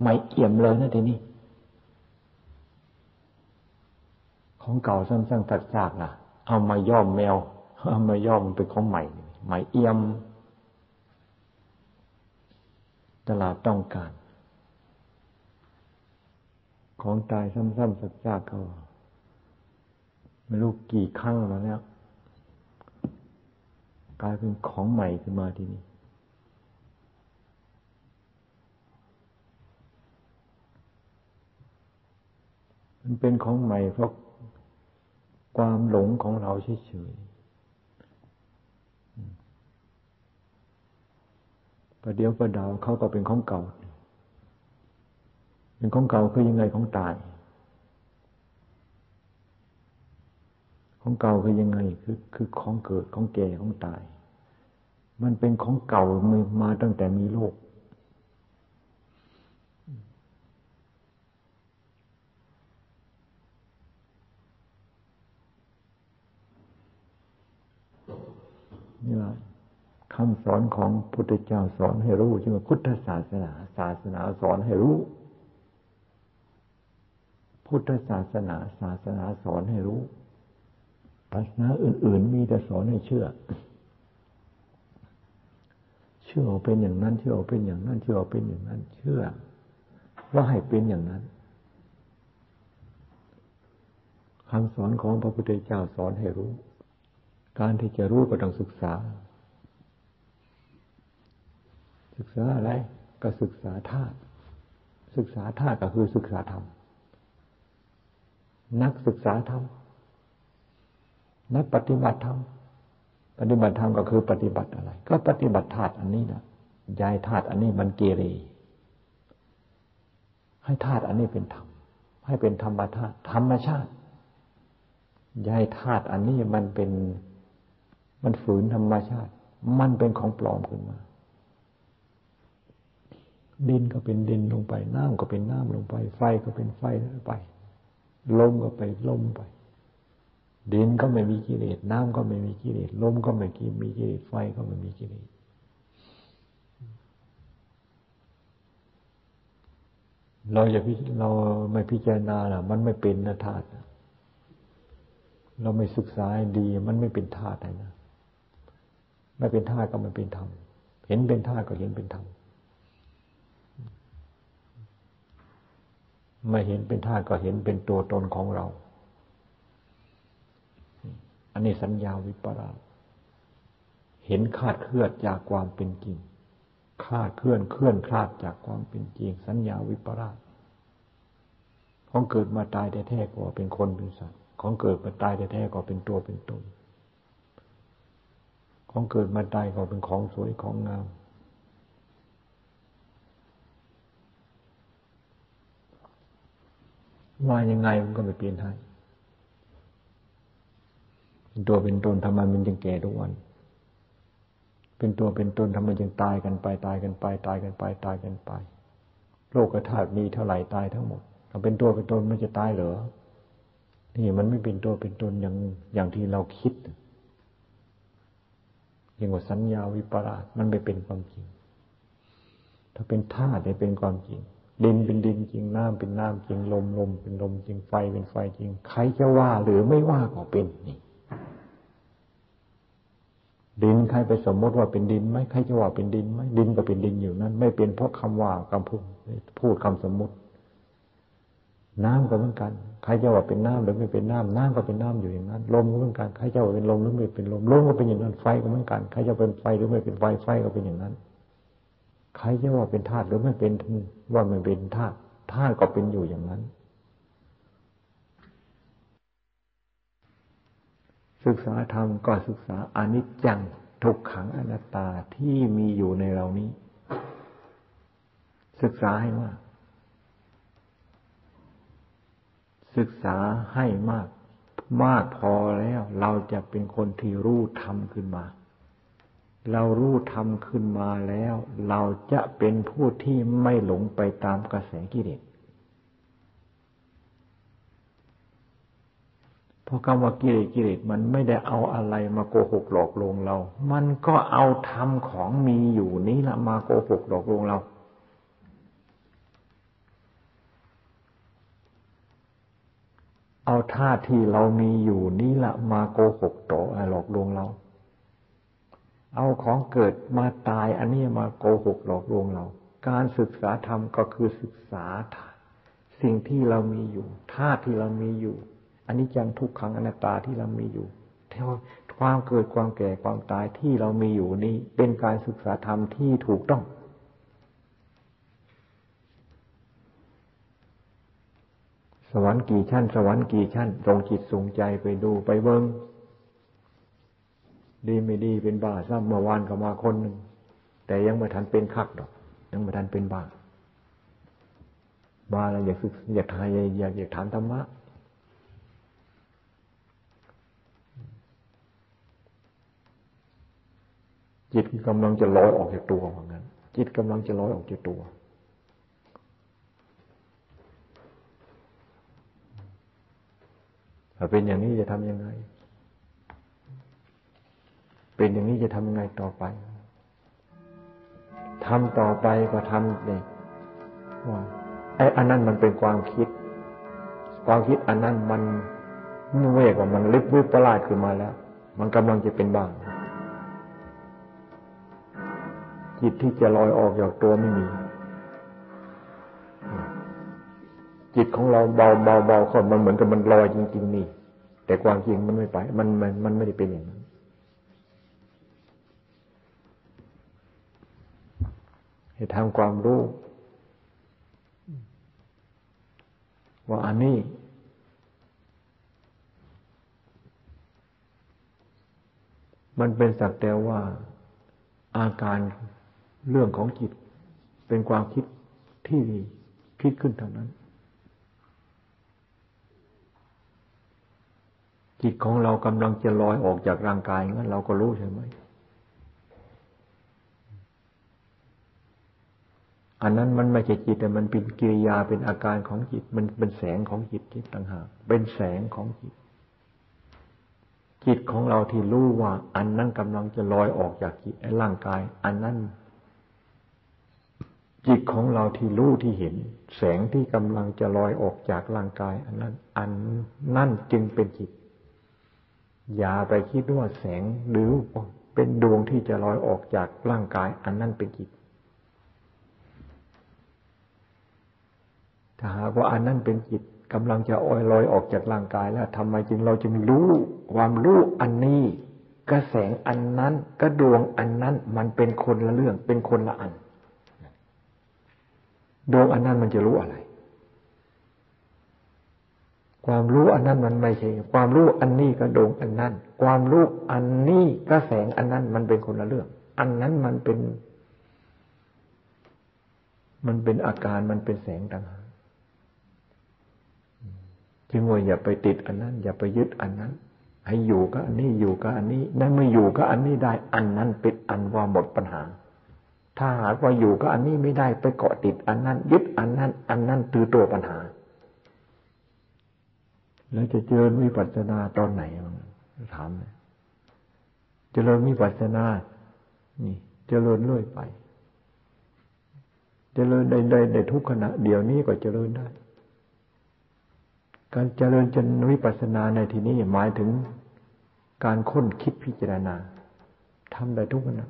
ใหม่เอี่ยมเลยนะทีนี้ของเก่าซ้ำๆตัดซากนะเอามาย่อมแมว เอามาย่อมมันเป็นของใหม่ ใหม่เอี่ยม ตลาดต้องการ ของตายซ้ำๆสักซากเขาไม่รู้กี่ครั้งแล้วเนี่ยกลายเป็นของใหม่ขึ้นมาทีนี้มันเป็นของใหม่เพราะความหลงของเราเฉยๆประเดี๋ยวประดาวเขาก็เป็นของเก่า็นของเก่าคือยังไงของตาย ของเก่าคือยังไงคือคือของเกิดของแก่ของตาย มันเป็นของเก่ามมาตั้งแต่มีโลกนี่แหละคำสอนของพุทธเจ้าสอนให้รู้จึงว่าพุทธศาสนา ศาสนาสอนให้รู้ พุทธศาสนาศาสนาสอนให้รู้ศาสนาอื่น ๆ มีแต่สอนให้เชื่อ เชื่อเป็นอย่างนั้นเชื่อเป็นอย่างนั้นเชื่อเป็นอย่างนั้น เชื่อว่าให้เป็นอย่างนั้นคำสอนของพระพุทธเจ้าสอนให้รู้ การที่จะรู้ก็ต้องศึกษา ศึกษาอะไรก็ศึกษาธาตุศึกษาธาตุก็คือศึกษาธรรม นักศึกษาธรรมนักปฏิบัติธรรมปฏิบัติธรรมก็คือปฏิบัติอะไร ก็ปฏิบัติธาตุอันนี้นะย้ายธาตุอันนี้มันเกเร ให้ธาตุอันนี้เป็นธรรม ให้เป็นธรรมธาตุธรรมชาติย้ายธาตุอันนี้มันเป็นมันฝืนธรรมชาติ มันเป็นของปลอมขึ้นมาดินก็เป็นดินลงไป น้ำก็เป็นน้ำลงไป ไฟก็เป็นไฟลงไป ลมก็ไปลมไป ดินก็ไม่มีกิเลสน้ำก็ไม่มีกิเลสลมก็ไม่มีกิเลสไฟก็ไม่มีกิเลสเราอย่าพิเราไม่พิจารณาล่ะ มันไม่เป็นนะธาตุเราไม่ศึกษาดี มันไม่เป็นธาตุนะไม่เป็นธาตุก็ไม่เป็นธรรมเห็นเป็นธาตุก็เห็นเป็นธรรม ไม่เห็นเป็นธาตุก็เห็นเป็นตัวตนของเรา อันนี้สัญญาวิปลาสเห็นคาดเคลื่อนจากความเป็นจริง คาดเคลื่อนเคลื่อนคลาดจากความเป็นจริง สัญญาวิปลาสของเกิดมาตายแท้ๆก็เป็นคนเป็นสัตว์ ของเกิดมาตายแท้ๆก็เป็นตัวเป็นตน ของเกิดมาตายก็เป็นของสวยของงาม ว่ายังไงมันก็ไม่เปลี่ยนให้เป็นตัวเป็นตนทำไมมันจึงแก่ทุกวัน เป็นตัวเป็นตนทำไมจึงตายกันไป ตายกันไป ตายกันไป ตายกันไป โลกธาตุมีเท่าไหร่ตายทั้งหมดถ้าเป็นตัวเป็นตนมันจะตายเหรอนี่มันไม่เป็นตัวเป็นตนอย่างอย่างที่เราคิดอย่างว่าสัญญาวิปลาสมันไม่เป็นความจริง ถ้าเป็นธาตุได้เป็นความจริง ดินเป็นดินจริงน้ำเป็นน้ำจริงลมลมเป็นลมจริงไฟเป็นไฟจริง ใครจะว่าหรือไม่ว่าก็เป็นนี่ดินใครไปสมมติว่าเป็นดินไหมใครจะว่าเป็นดินไหมดินก็เป็นดินอยู่นั้น ไม่เป็นเพราะคำว่าคำพูดพูดคำสมมติ น้ำก็เหมือนกัน ใครจะว่าเป็นน้ำหรือไม่เป็นน้ำน้ำก็เป็นน้ำอยู่อย่างนั้น ลมก็เหมือนกันใครจะว่าเป็นลมหรือไม่เป็นลมลมก็เป็นอย่างนั้นไฟก็เหมือนกันใครจะเป็นไฟหรือไม่เป็นไฟไฟก็เป็นอย่างนั้น ใครจะว่าเป็นธาตุหรือไม่เป็นว่าไม่เป็นธาตุธาตุก็เป็นอยู่อย่างนั้น ศึกษาธรรมก็ศึกษาอนิจจังทุกขังอนัตตาที่มีอยู่ในเรานี้ ศึกษาให้มาก ศึกษาให้มาก มากพอแล้วเราจะเป็นคนที่รู้ธรรมขึ้นมา เรารู้ธรรมขึ้นมาแล้ว เราจะเป็นผู้ที่ไม่หลงไปตามกระแสกิเลสเพราะคำว่ากิเลสกิเลสมันไม่ได้เอาอะไรมาโกหกหลอกลวงเรา มันก็เอาธรรมของมีอยู่นี้ละมาโกหกหลอกลวงเรา เอาท่าที่เรามีอยู่นี้ละมาโกหกต่อหลอกลวงเรา เอาของเกิดมาตายอันนี้มาโกหกหลอกลวงเรา การศึกษาธรรมก็คือศึกษาสิ่งที่เรามีอยู่ท่าที่เรามีอยู่ อันนี้จังทุกขังอนัตตาที่เรามีอยู่เท่าความเกิดความแก่ความตายที่เรามีอยู่นี้ เป็นการศึกษาธรรมที่ถูกต้องสวรรค์กี่ชั้น สวรรค์กี่ชั้นตรงจิตสูงใจไปดูไปเบิ้ง ดีไม่ดีเป็นบ้าซ้ำเมื่อวานก็มาคนหนึ่งแต่ยังไม่ทันเป็นคักดอก ยังไม่ทันเป็นบ้าบ้าแล้วอยากศึกอยากทายอยากอยากถามธรรมะจิตกำลังจะลอยออกจากตัวเหมือนกันจิตกำลังจะลอยออกจากตัว ถ้าเป็นอย่างนี้จะทำยังไง เป็นอย่างนี้จะทำยังไงต่อไปทำต่อไปก็ทำเนี่ยว่าไอ้อันนั้นมันเป็นความคิด ความคิดอันนั้นมันเมื่อว่ามันลิบวิปลาดขึ้นมาแล้ว มันกำลังจะเป็นบ้างจิตที่จะลอยออกจากตัวไม่มี จิตของเราเบาเบาเบาคนมันเหมือนกับมันลอยจริง ๆ นี่ แต่ความจริงมันไม่ไป มันมันมันไม่ได้เป็นอย่างนั้น ให้ทำความรู้ ว่าอันนี้ มันเป็นสักแต่ว่าอาการเรื่องของจิต เป็นความคิดที่คิดขึ้นเท่านั้น จิตของเรากำลังจะลอยออกจากร่างกายงั้นเราก็รู้ใช่ไหม อันนั้นมันไม่ใช่จิตแต่มันเป็นกิริยาเป็นอาการของจิต มันเป็นแสงของจิตที่ต่างหากเป็นแสงของจิต จิตของเราที่รู้ว่า อันนั้นกำลังจะลอยออกจากจิตไอ้ร่างกาย อันนั้น จิตของเราที่รู้ที่เห็น แสงที่กำลังจะลอยออกจากร่างกาย อันนั้น อันนั่นจึงเป็นจิต อย่าไปคิดว่าแสงหรือเป็นดวงที่จะลอยออกจากร่างกาย อันนั้นเป็นจิต ถ้าหากว่าอันนั้นเป็นจิตกำลังจะออยลอยออกจากร่างกายแล้วทำไมจึงเราจึงรู้ความรู้อันนี้กระแสงอันนั้นกระดวงอันนั้นมันเป็นคนละเรื่องเป็นคนละอัน ดวงอันนั้นมันจะรู้อะไร ความรู้อันนั้นมันไม่ใช่ ความรู้อันนี้ก็ดวงอันนั้น ความรู้อันนี้ก็แสงอันนั้นมันเป็นคนละเรื่อง อันนั้นมันเป็น มันเป็นอาการมันเป็นแสงต่างหาก จึงว่าอย่าไปติดอันนั้น อย่าไปยึดอันนั้น ให้อยู่กับอันนี้อยู่กับอันนี้นั่นไม่อยู่กับอันนี้ได้อันนั้นเป็นอันว่าหมดปัญหา ถ้าหากว่าอยู่ก็อันนี้ไม่ได้ไปเกาะติดอันนั้น ยึดอันนั้น อันนั้นตือตัวปัญหา แล้วจะเจริญวิปัสสนาตอนไหนถามเลยเจริญวิปัสสนานี่เจริญเรื่อยไป เจริญใดๆในทุกขณะ เดี๋ยวนี้ก็เจริญได้ การเจริญจนวิปัสสนาในที่นี้หมายถึงการค้นคิดพิจารณาทำได้ทุกขณะ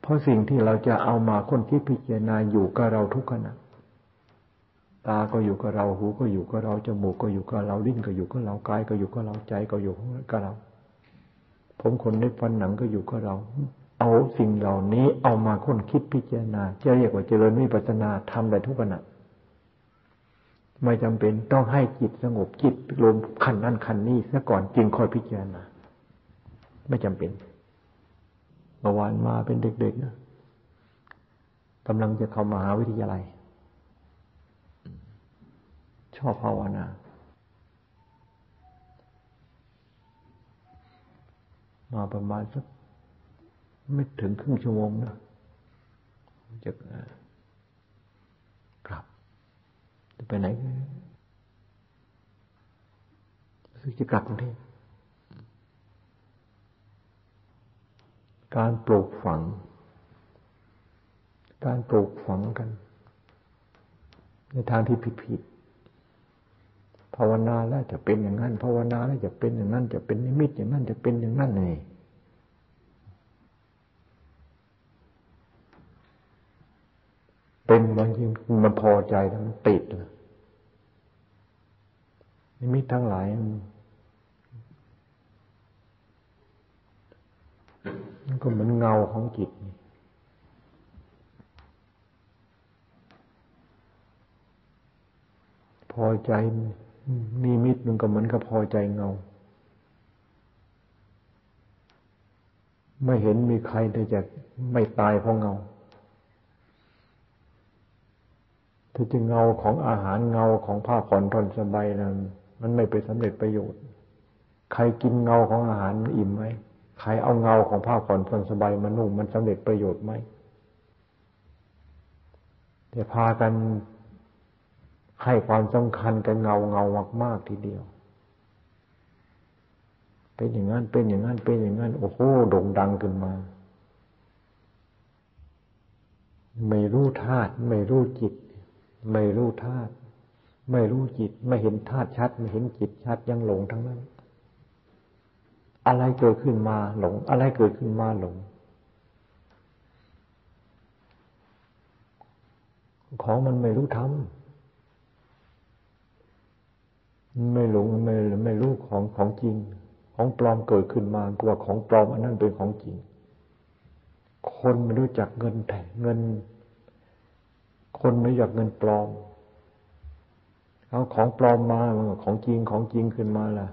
เพราะสิ่งที่เราจะเอามาค้นคิดพิจารณาอยู่กับเราทุกขณะตาก็อยู่กับเรา หูก็อยู่กับเรา จมูกก็อยู่กับเรา ลิ้นก็อยู่กับเรา กายก็อยู่กับเรา ใจก็อยู่กับเรา ผมขนเล็บฟันหนังก็อยู่กับเรา เอาสิ่งเหล่านี้เอามาค้นคิดพิจารณาจะเรียกว่าเจริญวิปัสสนาทำได้ทุกขณะ ไม่จำเป็นต้องให้จิตสงบจิตลมขันนั่นขันนี้ซะก่อนจึงค่อยพิจารณาไม่จำเป็นเมื่อวานมาเป็นเด็กๆนะกำลังจะเข้ามหาวิทยาลัย ชอบภาวนามาประมาณสักไม่ถึงครึ่งชั่วโมงนะจะกลับ จะ ไปไหนรู้สึกจะกลับกรุงเทพการปลูกฝัง การปลูกฝังกัน ในทางที่ผิดผิดภาวนาแล้วจะเป็นอย่างนั้น ภาวนาแล้วจะเป็นอย่างนั้น จะเป็นนิมิตอย่างนั้น จะเป็นอย่างนั้นเลยเป็นบางทีมันพอใจแล้วมันติดเลย นิมิตทั้งหลายมันก็เหมือนเงาของจิตพอใจนิมิตมันก็เหมือนกับพอใจเงา ไม่เห็นมีใครที่จะไม่ตายเพราะเงาถ้าจะเงาของอาหารเงาของผ้าผ่อนทนสบายนั้น มันไม่ไปสำเร็จประโยชน์ ใครกินเงาของอาหารมันอิ่มไหมใครเอาเงาของผ้าผ่อนทนสบายมานุ่งมันสำเร็จประโยชน์ไหมแต่พากันให้ความสำคัญกับเงาเงามากๆทีเดียว เป็นอย่างนั้นเป็นอย่างนั้นเป็นอย่างนั้นโอ้โหโด่งดังขึ้นมา ไม่รู้ธาตุไม่รู้จิต ไม่รู้ธาตุ ไม่รู้จิต ไม่เห็นธาตุชัด ไม่เห็นจิตชัดยังหลงทั้งนั้น อะไรเกิดขึ้นมาหลง อะไรเกิดขึ้นมาหลง ของมันไม่รู้ทำไม่หลงไม่ไม่รู้ของของจริง ของปลอมเกิดขึ้นมากว่าของปลอมอันนั้นเป็นของจริง คนไม่รู้จักเงินแถเงิน คนไม่อยากเงินปลอม เอาของปลอมมาของจริงของจริงขึ้นมาล่ะ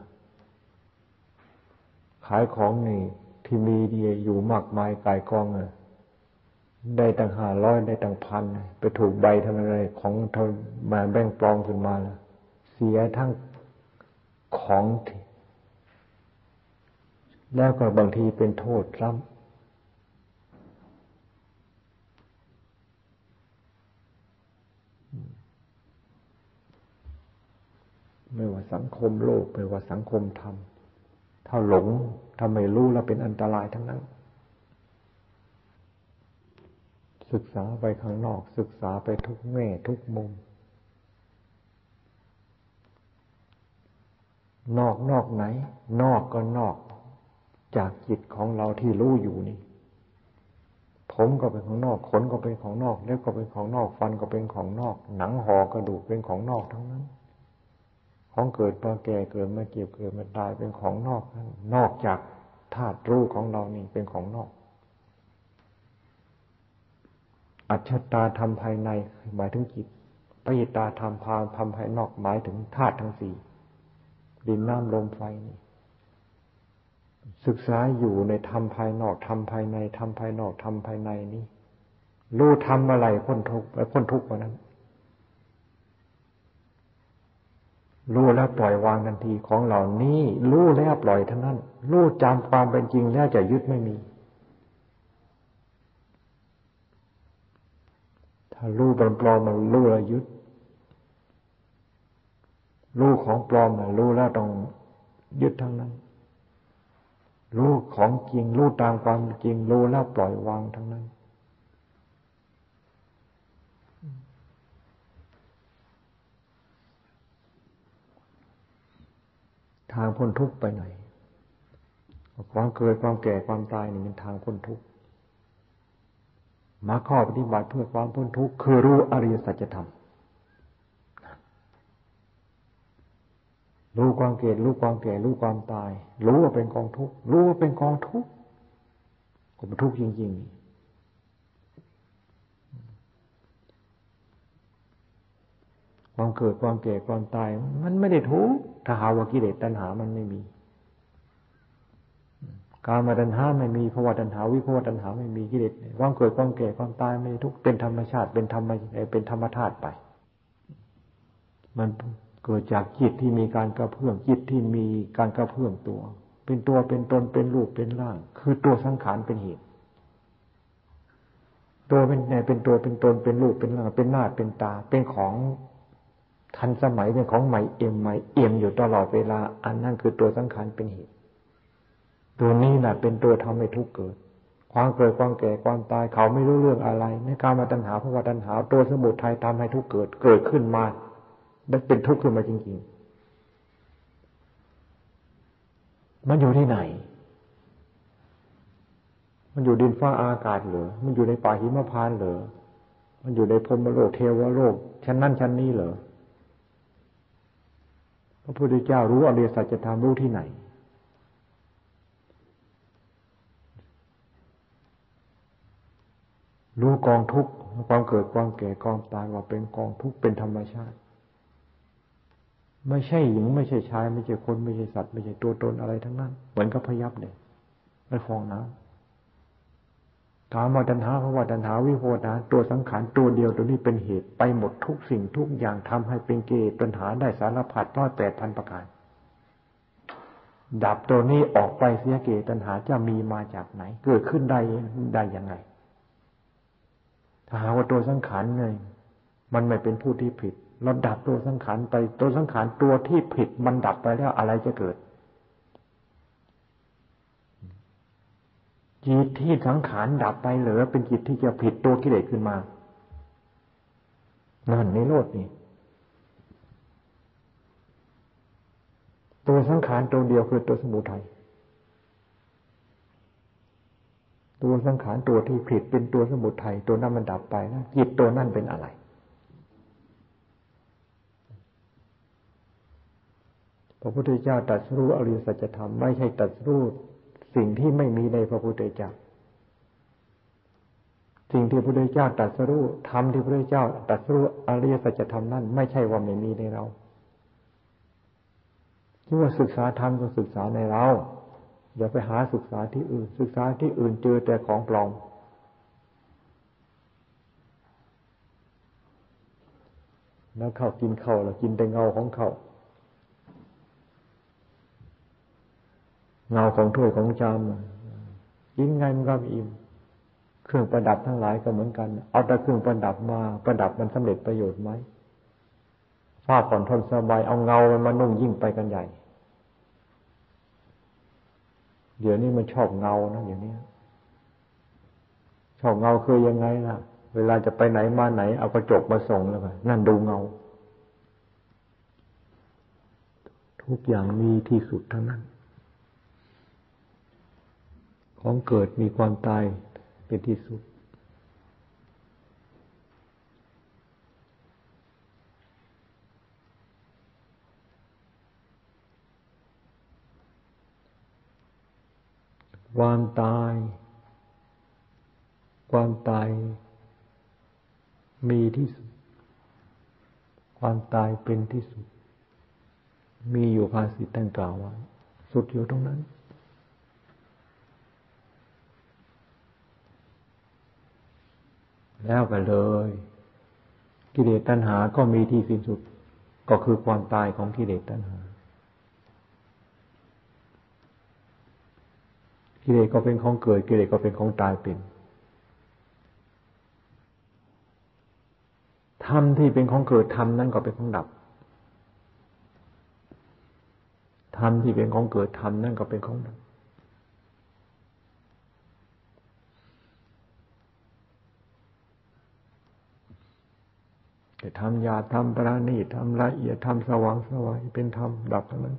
ขายของนี่ที่มีดีอยู่มากมายกายกองอะได้ตั้งห้าร้อยได้ตั้งพันไปถูกใบทำอะไรของทมาแบ่งปลองขึ้นมาล้วเสียทั้งของแล้วก็บางทีเป็นโทษซ้ำ ไม่ว่าสังคมโลก ไม่ว่าสังคมธรรม ถ้าหลงถ้าไม่รู้แล้วเป็นอันตรายทั้งนั้น ศึกษาไปข้างนอก ศึกษาไปทุกแง่ทุกมุม นอกนอกไหน นอกก็นอกจากจิตของเราที่รู้อยู่นี่ ผมก็เป็นของนอก ขนก็เป็นของนอก เล็บก็เป็นของนอก ฟันก็เป็นของนอก หนังห่อกระดูกเป็นของนอกทั้งนั้น ของเกิดมาแก่เกิดมาเก็บเกิดมาตายเป็นของนอกนั่นนอกจากธาตุรู้ของเรานี่เป็นของนอก อัจฉตาธรรมภายในหมายถึงจิตปิตาธรรมพาธรรมภายนอกหมายถึงธาตุทั้งสี่ดินน้ำลมไฟนี่ศึกษาอยู่ในธรรมภายนอกธรรมภายในธรรมภายนอกธรรมภายในนี้รู้ทำอะไรพ้นทุกข์พ้นทุกข์ว่านั้น รู้แล้วปล่อยวางทันทีของเหล่านี้ รู้แล้วปล่อยเท่านั้น รู้จำความเป็นจริงแล้วจะยึดไม่มี ถ้ารู้ปลอมมันรู้แล้วยึด รู้ของปลอมมันรู้แล้วต้องยึดทั้งนั้น รู้ของจริงรู้ตามความจริงรู้แล้วปล่อยวางทั้งนั้น ทางพ้นทุกข์ไปไหน ความเกิดความแก่ความตายนี่เป็นทางพ้นทุกข์มาข้อปฏิบัติเพื่อความพ้นทุกข์คือรู้อริยสัจธรรมรู้ความเกิดรู้ความแก่รู้ความตาย รู้ว่าเป็นกองทุกข์รู้ว่าเป็นกองทุกข์ก็เป็นทุกข์จริงๆ ความเกิดความแก่ความตาย มันไม่ได้ทุกข์ถ้าหาว่ากิเลสตัณหามันไม่มี การมาตัณหาไม่มีภาวะตัณหาวิภาวะตัณหาไม่มีกิเลสความเกิดความแก่ความตายไม่ทุกเป็นธรรมชาติเป็นธรรมเป็นธรรมธาตุไป มันเกิดจากจิตที่มีการกระเพื่อมจิตที่มีการกระเพื่อมตัว เป็นตัวเป็นตนเป็นรูปเป็นร่าง คือตัวสังขารเป็นเหตุตัวเป็นไงเป็นตัวเป็นตนเป็นรูปเป็นร่างเป็นหน้าเป็นตา เป็นของ ทันสมัยเป็นของใหม่เอี่ยมใหม่เอี่ยมอยู่ตลอดเวลา อันนั้นคือตัวสังขารเป็นเหตุตัวนี้แหละเป็นตัวทำให้ทุกข์เกิด ความเกิดความแก่ความตายเขาไม่รู้เรื่องอะไรในการมาตัณหาเพราะว่าตัณหา ตัวสมุทัยทำให้ทุกข์เกิด เกิดขึ้นมามันเป็นทุกข์ขึ้นมาจริง ๆ มันอยู่ที่ไหน มันอยู่ดินฟ้าอากาศเหรอ มันอยู่ในป่าหิมพานเหรอ มันอยู่ในพรมโลกเทวโลกชั้นนั้นชั้นนี้เหรอ พระพุทธเจ้ารู้อริยสัจธรรมรู้ที่ไหน รู้กองทุกข์ความเกิดความแก่ความตายว่าเป็นกองทุกข์เป็นธรรมชาติ ไม่ใช่หญิง ไม่ใช่ชาย ไม่ใช่คนไม่ใช่สัตว์ ไม่ใช่ตัวตนอะไรทั้งนั้น เหมือนกับพยับเนี่ยมันฟองน้ำ ถามว่าดันหาเพราว่าดันหาวิโหดาตัวสังขารตัวเดียวตัวนี้เป็นเหตุไปหมดทุกสิ่งทุกอย่างทำให้เป็นเกย์ปัญหาได้สารพัดร้อยแปดพันประการ ดับตัวนี้ออกไปเสียเกตัญหาจะมีมาจากไหน เกิดขึ้นได้ได้ยังไง ถ้าหาว่าตัวสังขารไงมันไม่เป็นผู้ที่ผิดเราดับตัวสังขารไปตัวสังขารตัวที่ผิดมันดับไปแล้วอะไรจะเกิด จิตที่สังขารดับไปเหลือเป็นจิตที่จะผิดตัวกิเลสขึ้นมา นั่นในโลดนี่ ตัวสังขารตัวเดียวคือตัวสมุทัย ตัวสังขารตัวที่ผิดเป็นตัวสมุทัยตัวนั้นมันดับไปแล้วจิตตัวนั่นเป็นอะไร พระพุทธเจ้าตรัสรู้อริยสัจธรรมไม่ใช่ตรัสรู้ สิ่งที่ไม่มีในพระพุทธเจ้า สิ่งที่พระพุทธเจ้าตรัสรู้ธรรมที่พระพุทธเจ้าตรัสรู้อริยสัจธรรมนั่นไม่ใช่ว่าไม่มีในเราที่ว่าศึกษาธรรมก็ศึกษาในเราอย่าไปหาศึกษาที่อื่น ศึกษาที่อื่นเจอแต่ของปลอมแล้วเข้ากินเข้าแล้วกินแต่เงาของเขา เงาของถ้วยของจานยิ่งไงมันก็อิ่มเครื่องประดับทั้งหลายก็เหมือนกัน เอาแต่เครื่องประดับมา ประดับมันสำเร็จประโยชน์ไหมฝ้าผ่อนทนสบายเอาเงามันมานุ่งยิ่งไปกันใหญ่ เดี๋ยวนี้มันชอบเงานะเดี๋ยวนี้ชอบเงาคือยังไงล่ะ เวลาจะไปไหนมาไหน เอากระจกมาส่งแล้วกันนั่นดูเงา ทุกอย่างมีที่สุดทั้งนั้น ของเกิดมีความตายเป็นที่สุด ความตาย ความตายมีที่สุด ความตายเป็นที่สุด มีอยู่ภาษิตตั้งกล่าวว่า สุดอยู่ตรงนั้น แล้วไปเลย กิเลสตัณหาก็มีที่สิ้นสุด ก็คือความตายของกิเลสตัณหา กิเลสก็เป็นของเกิด กิเลสก็เป็นของตายเป็นธรรมที่เป็นของเกิดธรรมนั้นก็เป็นของดับธรรมที่เป็นของเกิดธรรมนั่นก็เป็นของดับ แต่ทำยาทำประณีทำละเอียดทำสว่างสวายเป็นธรรมดับนั้น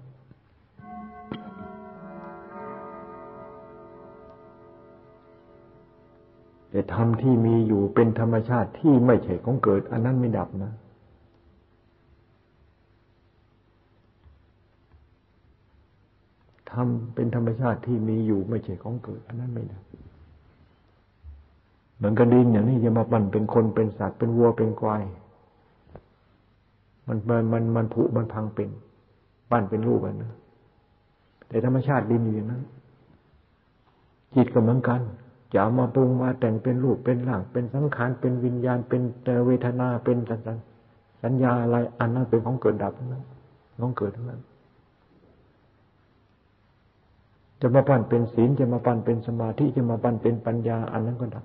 แต่ธรรมที่มีอยู่เป็นธรรมชาติที่ไม่ใช่ของเกิด อันนั้นไม่ดับนะธรรมเป็นธรรมชาติที่มีอยู่ไม่ใช่ของเกิด อันนั้นไม่ดับเหมือนกระดิ่งอย่างนี้จะมาปั่นเป็นคนเป็นสัตว์เป็นวัวเป็นควาย มันมันมันมันผุมันพังเป็น ปั้นเป็นรูปกันนะแต่ธรรมชาติดินอยู่อย่างนั้นจิตก็เหมือนกันจะเอามาปรุงมาแต่งเป็นรูปเป็นร่างเป็นสังขารเป็นวิญญาณเป็นเวทนาเป็นสัญสัญญาอะไร อันนั้นเป็นของเกิดดับนั้นของเกิดทั้งนั้น จะมาปั้นเป็นศีลจะมาปั้นเป็นสมาธิจะมาปั้นเป็นปัญญา อันนั้นก็ดับ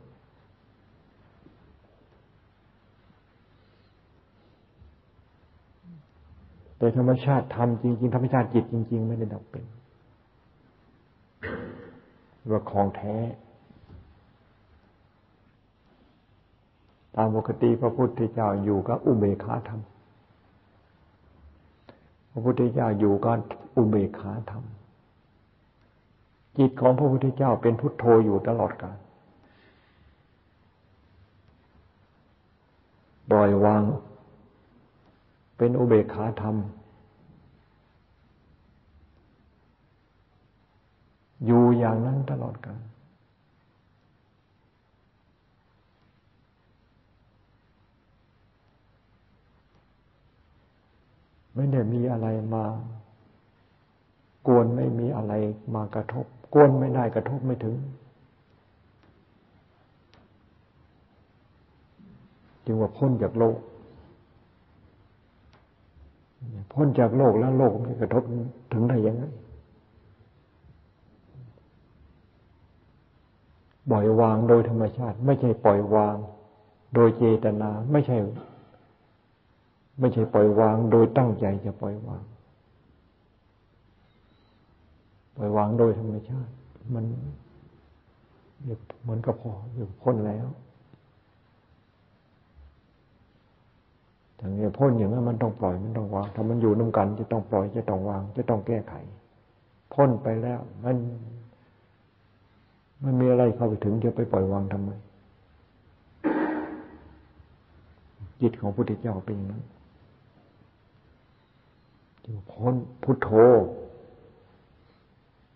แต่ธรรมชาติธรรมจริง ๆ ธรรมชาติจิตจริง ๆ ไม่ได้ดับเป็นว่าของแท้ ตามปกติพระพุทธเจ้าอยู่กับอุเบกขาธรรม พระพุทธเจ้าอยู่กับอุเบกขาธรรม จิตของพระพุทธเจ้าเป็นพุทโธอยู่ตลอดกาลปล่อยวาง เป็นอุเบกขาธรรม อยู่อย่างนั้นตลอดกาลไม่ได้มีอะไรมากวนไม่มีอะไรมากระทบ กวนไม่ได้กระทบไม่ถึง จึงว่าพ้นจากโลก พ้นจากโลกแล้วโลกมันกระทบถึงได้ยังไงปล่อยวางโดยธรรมชาติ ไม่ใช่ปล่อยวาง โดยเจตนาไม่ใช่ ไม่ใช่ปล่อยวาง โดยตั้งใจจะปล่อยวาง ปล่อยวางโดยธรรมชาติ มันเหมือนกับพออยู่พ้นแล้ว อย่างนี้พ้นอย่างนั้นมันต้องปล่อยมันต้องวางถ้ามันอยู่น้ากัน จะต้องปล่อยจะต้องวาง จะต้องแก้ไข พ้นไปแล้ว มัน มันมีอะไรเข้าไปถึงจะไปปล่อยวางทำไมจิตของพุทธเจ้าเป็นอย่างนั้นพ้นพุทโธ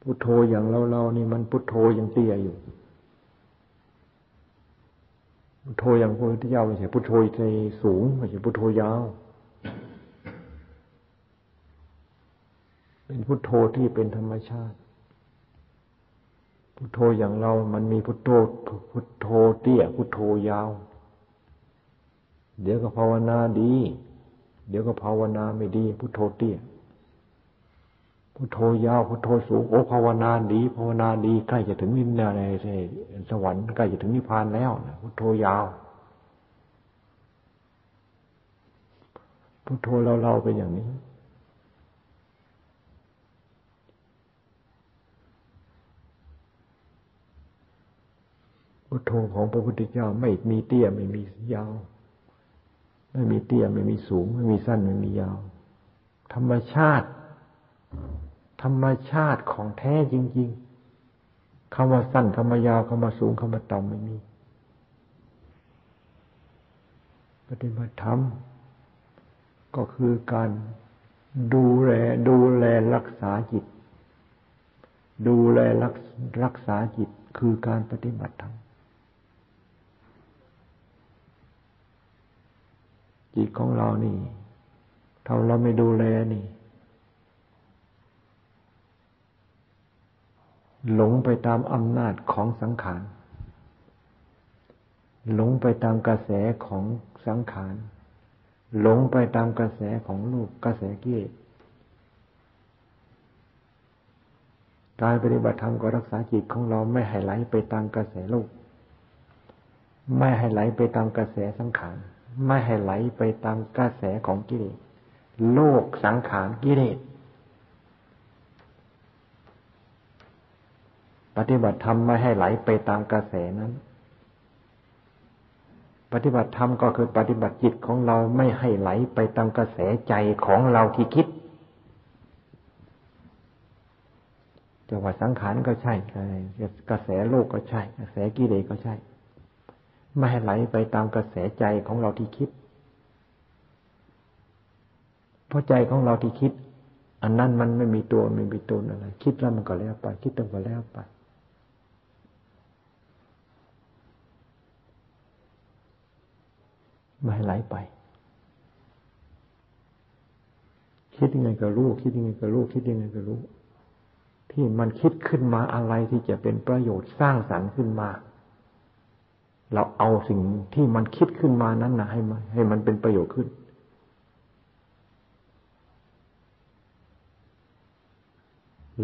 พุทโธอย่างเราเรานี่มันพุทโธยังเตี้ยอยู่ พุทโธอย่างพระพุทธเจ้าไม่ใช่พุทโธใจสูงไม่ใช่พุทโธยาว เป็นพุทโธที่เป็นธรรมชาติ พุทโธอย่างเรา มันมีพุทโธพุทโธเตี้ยพุทโธยาว เดี๋ยวก็ภาวนาดี เดี๋ยวก็ภาวนาไม่ดี พุทโธเตี้ย พุทโธยาวพุทโธสูงโอภาวนาดีภาวนาดีใกล้จะถึงนิพพานในสวรรค์ใกล้จะถึงนิพพานแล้วพุทโธยาวพุทโธเราเราเป็นอย่างนี้ พุทโธของพระพุทธเจ้าไม่มีเตี้ยไม่มียาว ไม่มีเตี้ยไม่มีสูง ไม่มีสั้นไม่มียาว ธรรมชาติ ธรรมชาติของแท้จริง ๆคำว่าสั้นคำว่ายาวคำว่าสูงคำว่าต่ำไม่มี ปฏิบัติธรรม ก็คือการดูแลดูแลรักษาจิต ดูแลรักรักษาจิตคือการปฏิบัติธรรมจิตของเรานี่ถ้าเราไม่ดูแลนี่ หลงไปตามอำนาจของสังขาร หลงไปตามกระแสของสังขาร หลงไปตามกระแสของลูกกระแสกิเลสการปฏิบัติธรรมก็รักษาจิตของเราไม่ให้ไหลไปตามกระแสโลก ไม่ให้ไหลไปตามกระแสสังขาร ไม่ให้ไหลไปตามกระแสของกิเลส โลกสังขารกิเลส ปฏิบัติธรรมไม่ให้ไหลไปตามกระแสนั้น ปฏิบัติธรรมก็คือปฏิบัติจิตของเราไม่ให้ไหลไปตามกระแสใจของเราที่คิดจะว่าสังขารก็ใช่กระแสโลกก็ใช่ กระแสกิเลสก็ใช่ ไม่ให้ไหลไปตามกระแสใจของเราที่คิด เพราะใจของเราที่คิด อันนั้นมันไม่มีตัวไม่มีตนอะไร คิดแล้วมันก็แล้วไป คิดตั้งก็แล้วไป ไม่ให้ไหลไป คิดยังไงก็รู้ คิดยังไงก็รู้ คิดยังไงก็รู้ ที่มันคิดขึ้นมาอะไรที่จะเป็นประโยชน์สร้างสรรค์ขึ้นมา เราเอาสิ่งที่มันคิดขึ้นมานั้นนะให้มันให้มันเป็นประโยชน์ขึ้น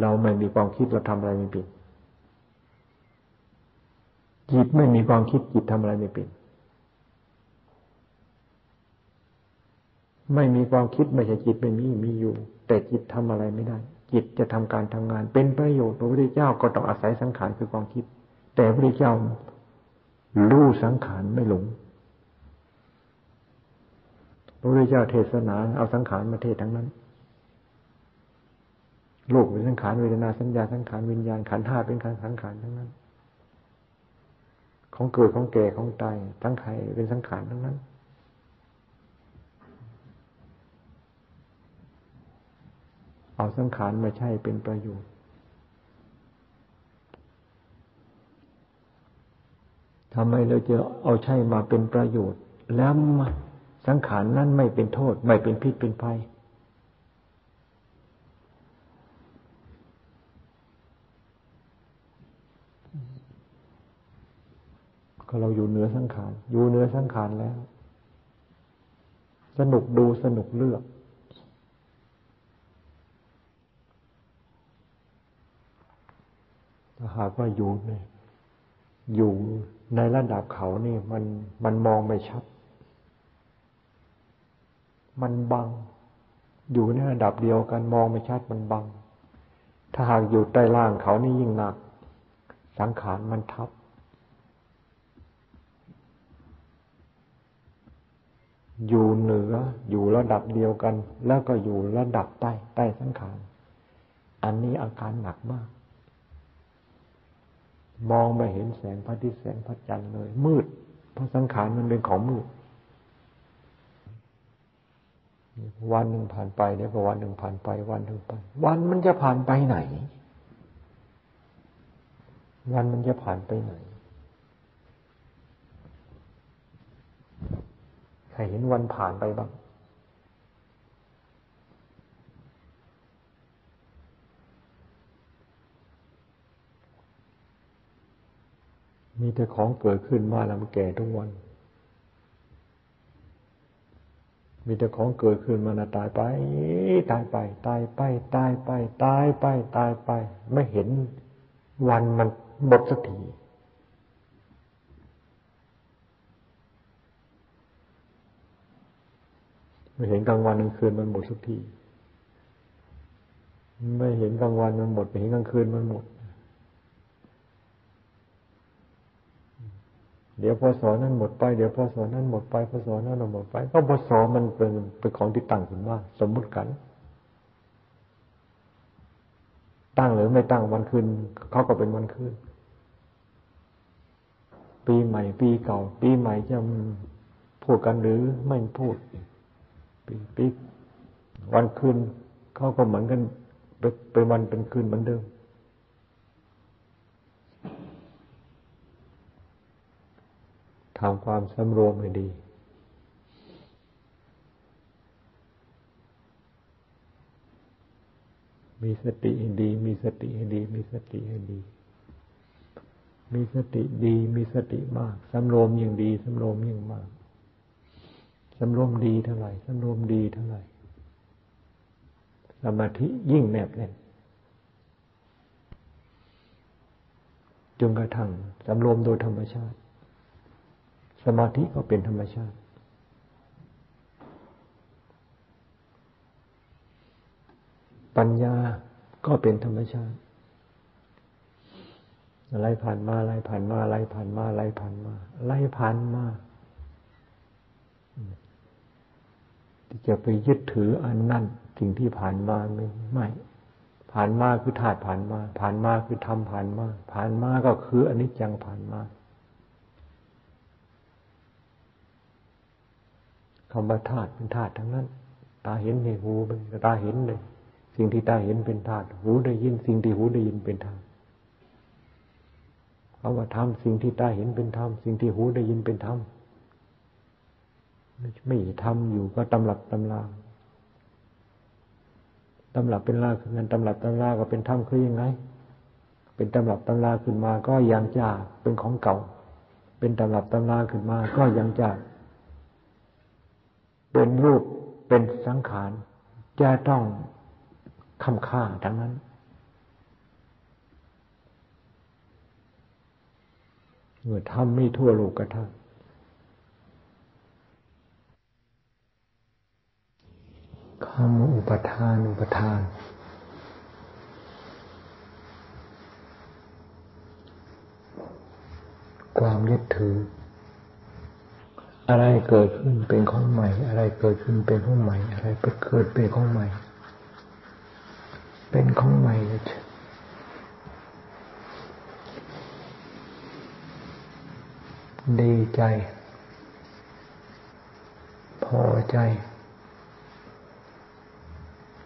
เราไม่มีความคิดเราทำอะไรไม่เป็นจิตไม่มีความคิดจิตทำอะไรไม่เป็น ไม่มีความคิดไม่ใช่จิตไม่มีมีอยู่ แต่จิตทำอะไรไม่ได้ จิตจะทำการทำงาน เป็นประโยชน์พระพุทธเจ้าก็ต้องอาศัยสังขารคือความคิด แต่พระพุทธเจ้ารู้สังขารไม่หลงพระพุทธเจ้าเทศนาเอาสังขารมาเทศทั้งนั้นโลกเป็นสังขารเวทนาสัญญาสังขารวิญญาณขันธ์ห้าเป็นขันสังขารทั้งนั้น ของเกิดของแก่ของตายทั้งไขเป็นสังขารทั้งนั้น เอาสังขารมาใช่เป็นประโยชน์ ทำไมเราจะเอาใช่มาเป็นประโยชน์ แล้วสังขารนั้นไม่เป็นโทษ ไม่เป็นพิษเป็นภัยก็เราอยู่เหนือสังขาร อยู่เหนือสังขารแล้ว สนุกดูสนุกเลือก ถ้าหากว่าอยู่เนี่ยอยู่ในระดับเขานี่มันมันมองไม่ชัด มันบัง อยู่ในระดับเดียวกันมองไม่ชัดมันบัง ถ้าหากอยู่ใต้ล่างเขานี่ยิ่งหนัก สังขารมันทับ อยู่เหนืออยู่ระดับเดียวกัน แล้วก็อยู่ระดับใต้ใต้สังขาร อันนี้อาการหนักมาก มองไม่เห็นแสงพระอาทิตย์แสงพระจันทร์เลย มืด เพราะสังขารมันเป็นของมืด วันหนึ่งผ่านไปเดี๋ยวก็วันหนึ่งผ่านไปวันหนึ่งไป วันมันจะผ่านไปไหน วันมันจะผ่านไปไหนใครเห็นวันผ่านไปบ้าง มีแต่ของเกิดขึ้นมาแล้วมันแก่ทุกวัน มีแต่ของเกิดขึ้นมานะตายไป ตายไป ตายไป ตายไป ตายไป ตายไป ไม่เห็นวันมันหมดสักทีไม่เห็นกลางวันกลางคืนมันหมดสักที ไม่เห็นกลางวันมันหมด ไม่เห็นกลางคืนมันหมด เดี๋ยวพศนั้นหมดไป เดี๋ยวพศนั้นหมดไปพศนั้นหมดไป ก็พศมันเป็นเป็นของที่ตั้งขึ้นว่าสมมุติกัน ตั้งหรือไม่ตั้งวันคืนเขาก็เป็นวันคืน ปีใหม่ ปีเก่า ปีใหม่จะพูดกันหรือไม่พูด ปีปีวันคืนเขาก็เหมือนกันเป็นวันเป็นคืนเหมือนเดิม ทำความสำรวมให้ดี มีสติให้ดี มีสติให้ดี มีสติให้ดี มีสติดี มีสติมากสำรวมยิ่งดีสำรวมยิ่งมากสำรวมดีเท่าไหร่สำรวมดีเท่าไหร่สมาธิยิ่งแนบแน่นจนกระทั่งสำรวมโดยธรรมชาติ มาธิก็เป็นธรรมชาติ ปัญญาก็เป็นธรรมชาติ อะไรผ่านมาอะไรผ่านมาอะไรผ่านมาอะไรผ่านมาอะไรผ่านมาที่จะไปยึดถืออันนั้นสิ่งที่ผ่านมาไม่ไม่ ผ่านมาคือธาตุผ่านมา ผ่านมาคือธรรมผ่านมา ผ่านมาก็คืออนิจจังผ่านมา คำว่าธาตุเป็นธาตุทั้งนั้น ตาเห็นในหูเป็นตาเห็นเลย สิ่งที่ตาเห็นเป็นธาตุหูได้ยิน สิ่งที่หูได้ยินเป็นธาตุคำว่าธรรมสิ่งที่ตาเห็นเป็นธรรมสิ่งที่หูได้ยินเป็นธรรมไม่ทำอยู่ก็ตำหลับตำลาตำหลับเป็นลาคือเงินตำหลับตำลาก็เป็นธรรมคือยังไง เป็นตำหลับตำลาขึ้นมาก็ยังจะเป็นของเก่า เป็นตำหลับตำลาขึ้นมาก็ยังจะ เป็นรูปเป็นสังขารจะต้องคำค่าทั้งนั้น เมื่อทำไม่ทั่วโลกกระทั่งคำอุปทานอุปทาน ความยึดถือ อะไรเกิดขึ้นเป็นของใหม่ อะไรเกิดขึ้นเป็นของใหม่ อะไรไปเกิดเป็นของใหม่ เป็นของใหม่เลยดีใจ พอใจ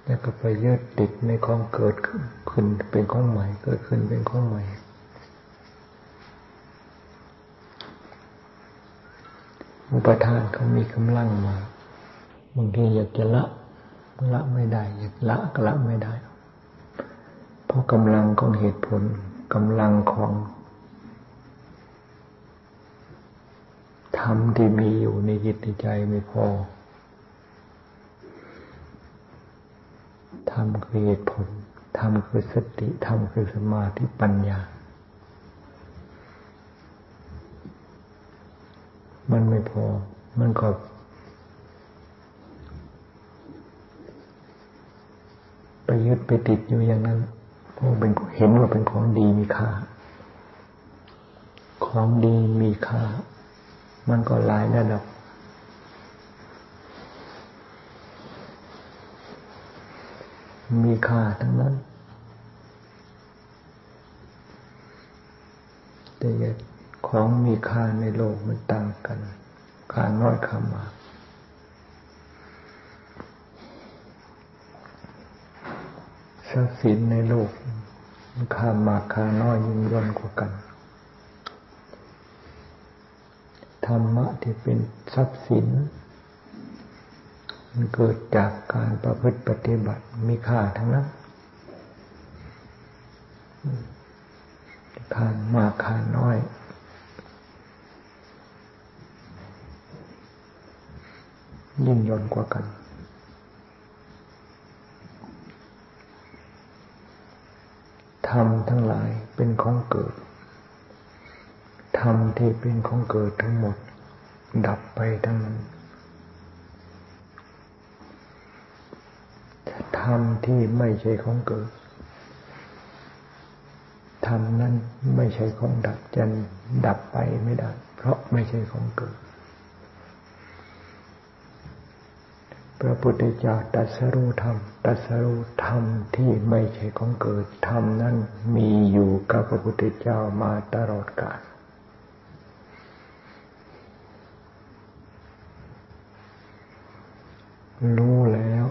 แล้วก็ไปยึดติดในของเกิดขึ้นเป็นของใหม่ เกิดขึ้นเป็นของใหม่ ปทานเขามีกำลังมาบางทีอยากจะละละไม่ได้ อยากละก็ละไม่ได้ เพราะกำลังของเหตุผลกำลังของธรรมที่มีอยู่ในจิตในใจไม่พอธรรมคือเหตุผลธรรมคือสติธรรมคือสมาธิปัญญา มันไม่พอ มันก็ไปยึดไปติดอยู่อย่างนั้นเพราะเป็นเห็นว่าเป็นของดีมีค่า ของดีมีค่า มันก็หลายระดับ มีค่าทั้งนั้นแต่ ของมีค่าในโลกมันต่างกัน ค่าน้อยค่ามากทรัพย์สินในโลกค่ามากค่าน้อยยิ่งย่นกว่ากัน ธรรมะที่เป็นทรัพย์สิน มันเกิดจากการประพฤติปฏิบัติมีค่าทั้งนั้นค่ามากค่าน้อย ยิ่งยนกว่ากัน ธรรมทั้งหลายเป็นของเกิด ธรรมที่เป็นของเกิดทั้งหมด ดับไปทั้งนั้น ธรรมที่ไม่ใช่ของเกิด ธรรมนั้นไม่ใช่ของดับจะดับไปไม่ได้ เพราะไม่ใช่ของเกิด พระพุทธเจ้าตัสรู้ธรรมตัสรู้ธรรมที่ไม่ใช่ของเกิดธรรมนั้นมีอยู่กับพระพุทธเจ้ามาตลอดกาลรู้แล้ว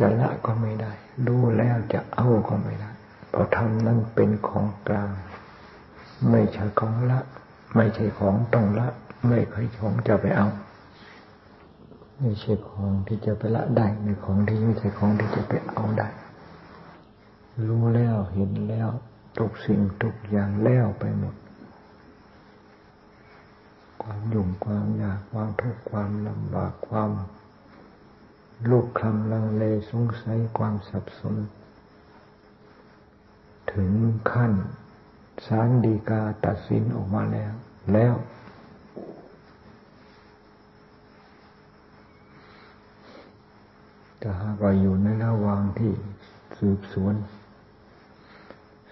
จะละก็ไม่ได้ รู้แล้วจะเอาก็ไม่ได้ เพราะธรรมนั้นเป็นของกลาง ไม่ใช่ของละ ไม่ใช่ของต้องละ ไม่ใช่ของจะไปเอา ไม่ใช่ของที่จะไปละได้ไม่ของที่ไม่ใช่ของที่จะไปเอาได้ รู้แล้วเห็นแล้วทุกสิ่งทุกอย่างแล้วไปหมด ความยุ่งความยากความทุกข์ความลำบากความลูกคำลังเลสงสัยความสับสน ถึงขั้นสารดีกาตัดสินออกมาแล้ว แล้ว แต่หากเราอยู่ในระหว่างที่สืบสวน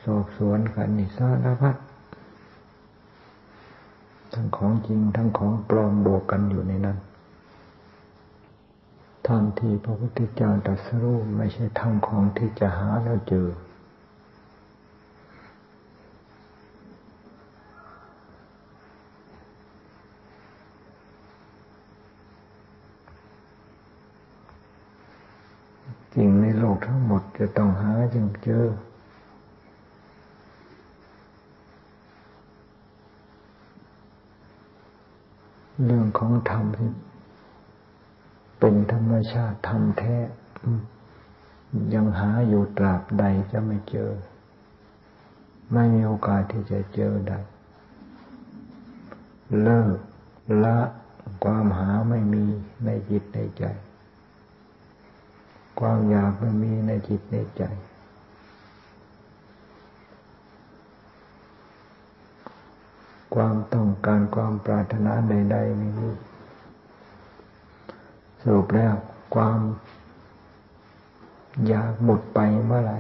สอบสวนกันนิสารพัดทั้งของจริงทั้งของปลอมบวกกันอยู่ในนั้นธรรมที่พระพุทธเจ้าตรัสรู้ไม่ใช่ธรรมของที่จะหาแล้วเจอ สิ่งในโลกทั้งหมดจะต้องหาจึงเจอ เรื่องของธรรมที่เป็นธรรมชาติธรรมแท้ยังหาอยู่ตราบใดจะไม่เจอ ไม่มีโอกาสที่จะเจอได้ เลิกละความหาไม่มีในจิตในใจ ความอยากไม่มีในจิตในใจ ความต้องการความปรารถนาใดๆไม่มีสรุปแล้วความอยากหมดไปเมื่อไหร่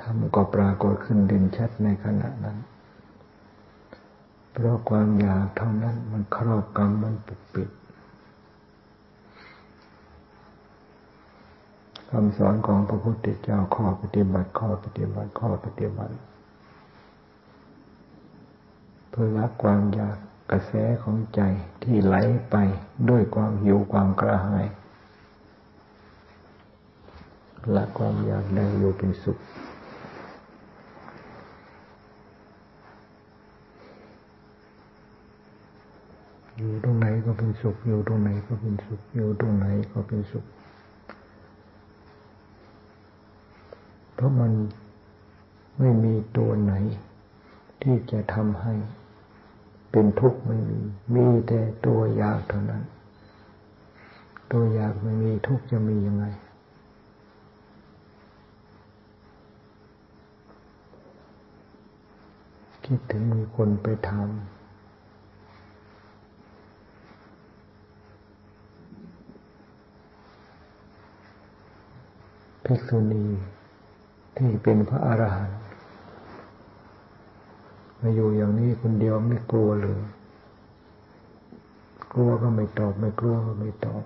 ธรรมก็ปรากฏขึ้นเด่นชัดในขณะนั้น เพราะความอยากเท่านั้นมันครอบกำมันปกปิดคำสอนของพระพุทธเจ้าข้อปฏิบัติข้อปฏิบัติข้อปฏิบัติ เพื่อละความอยากกระแสของใจที่ไหลไปด้วยความหิวความกระหายละความอยากได้อยู่เป็นสุข อยู่ตรงไหนก็เป็นสุข อยู่ตรงไหนก็เป็นสุข อยู่ตรงไหนก็เป็นสุข เพราะมันไม่มีตัวไหน ที่จะทำให้ เป็นทุกข์ไม่มี มีแต่ตัวอยากเท่านั้น ตัวอยากไม่มีทุกข์จะมียังไงคิดถึงมีคนไปทำ ภิกษุณีที่เป็นพระอรหันต์มาอยู่อย่างนี้คนเดียวไม่กลัวเลยกลัวก็ไม่ตอบ ไม่กลัวก็ไม่ตอบ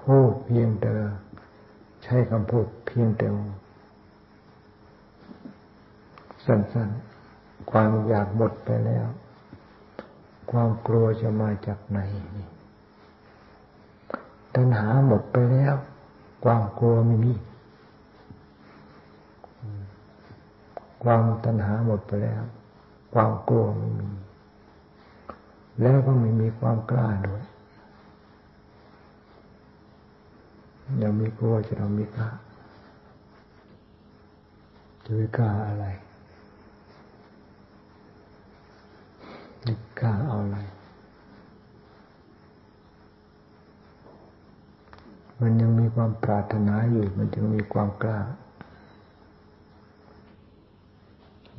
พูดเพียงแต่ใช้คำพูดเพียงแต่สั้นๆ ความอยากหมดไปแล้ว ความกลัวจะมาจากไหนตัณหาหมดไปแล้ว ความกลัวไม่มี ความตัณหาหมดไปแล้ว ความกลัวไม่มี แล้วก็ไม่มีความกล้าด้วยอย่ามีกลัวจะทำมีกล้าจะไม่กล้าอะไร กล้าเอาอะไร มันยังมีความปรารถนาอยู่ มันจึงมีความกล้า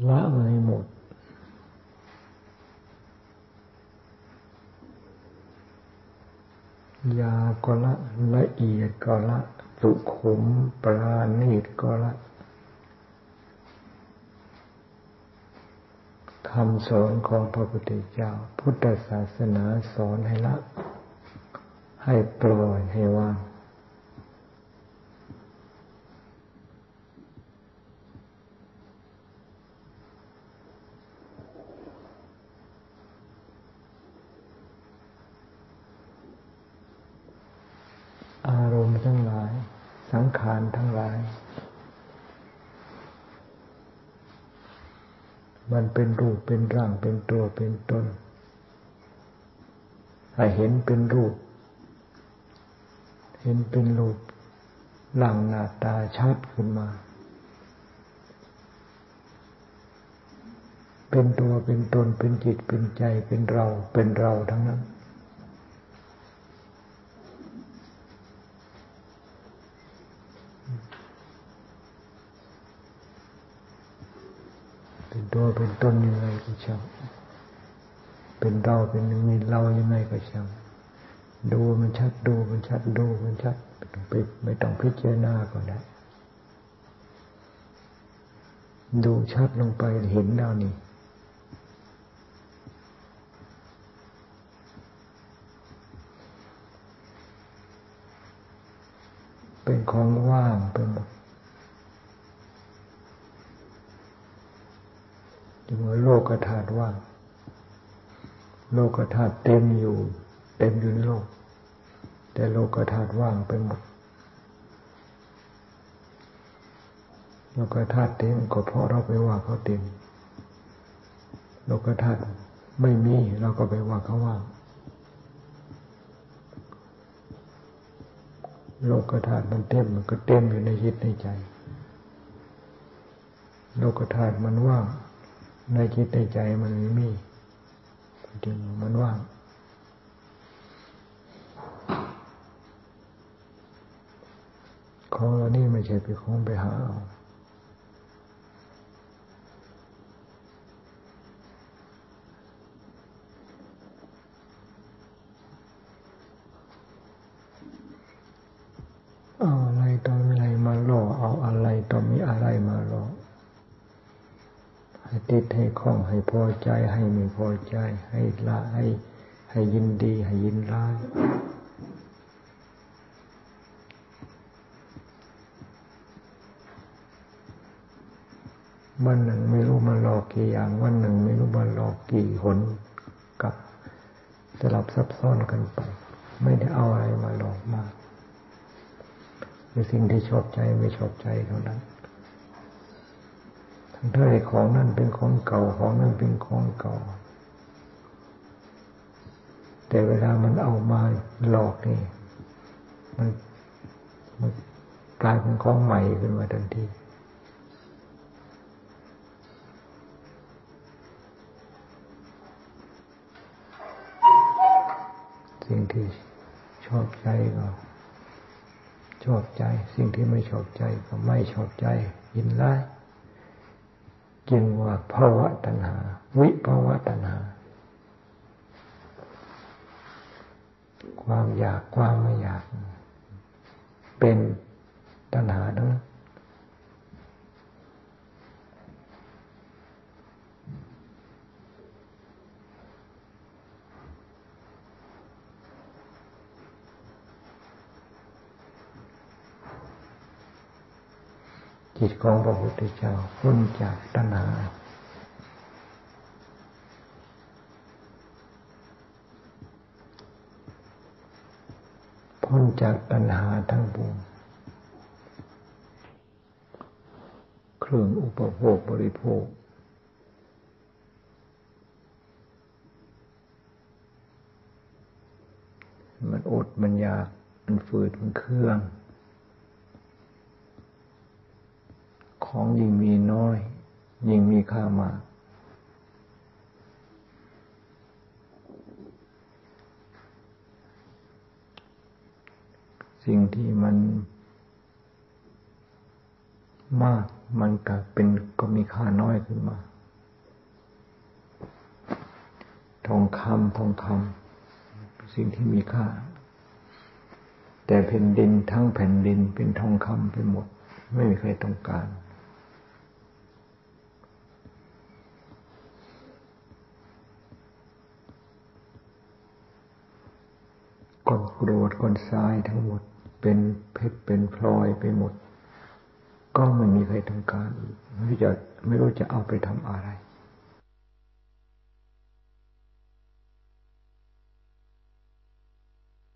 ละมันให้หมด ยาก็ละละเอียดก็ละ สุขุมปราณีตก็ละ คำสอนของพระพุทธเจ้า พุทธศาสนาสอนให้ละ ให้ปล่อยให้ว่าง อารมณ์ทั้งหลาย สังขารทั้งหลายมัน เป็นรูปเป็นร่างเป็นตัวเป็นตนให้เห็นเป็นรูป เห็นเป็นรูปหลังหน้าตาชัดขึ้นมา เป็นตัวเป็นตนเป็นจิตเป็นใจเป็นเราเป็นเราทั้งนั้น ตัวเป็นตนยังไงก็ช่างเป็นเราเป็นยังไงเรายังไงก็ช่างดูมันชัดดูมันชัดดูมันชัดไม่ต้องไปไม่ต้องพิจารณาก็ได้ดูชัดลงไปเห็นแล้วนี่เป็นของว่างไปหมด จึงว่าโลกธาตุว่าง โลกธาตุเต็มอยู่ เต็มอยู่ในโลก แต่โลกธาตุว่างไปหมดโลกธาตุเต็มก็เพราะเราไปว่าเขาเต็ม โลกธาตุไม่มีเราก็ไปว่าเขาว่าง โลกธาตุมันเต็มมันก็เต็มอยู่ในจิตในใจ โลกธาตุมันว่าง ในจิตในใจมันไม่มีจริงมันว่างของเรานี่ไม่ใช่เป็นของไปหาเอาอะไรต่ออะไรมาล่อเอาอะไรต่อมีอะไรมาล่อให้ติดให้ คล้องให้พอใจ ให้ไม่พอใจ ให้ละให้ให้ยินดี ให้ยินร้ายวันหนึ่งไม่รู้มันหลอกกี่อย่าง วันหนึ่งไม่รู้มันหลอกกี่หนกับสลับซับซ้อนกันไป ไม่ได้เอาอะไรมาหลอกมากคือสิ่งที่ชอบใจไม่ชอบใจเท่านั้น ทั้ของนั่นเป็นของเก่าของนั่นเป็นของเก่า แต่เวลามันเอามาหลอกนี่ มันมันกลายเป็นของใหม่ขึ้นมาทันทีสิ่งที่ชอบใจก็ชอบใจ สิ่งที่ไม่ชอบใจก็ไม่ชอบใจยินร้าย จึงว่าภาวะตัณหา วิภาวะตัณหา ความอยากความไม่อยาก เป็นตัณหาทั้ง จิตของพระพุทธเจ้าพ้นจากตัณหาพ้นจากตัณหาทั้งปวงเครื่องอุปโภคบริโภค มันอดมันยาก มันฝืดมันเครื่อง ของยิ่งมีน้อย ยิ่งมีค่ามากสิ่งที่มันมากมันก็เป็นก็มีค่าน้อยขึ้นมา ทองคำทองคำสิ่งที่มีค่า แต่แผ่นดินทั้งแผ่นดินเป็นทองคำไปหมด ไม่มีใครต้องการ ก้อนกรวดก้อนทรายทั้งหมด เป็นเพชรเป็นพลอยไปหมด ก็ไม่มีใครต้องการไม่รู้จะไม่รู้จะเอาไปทำอะไร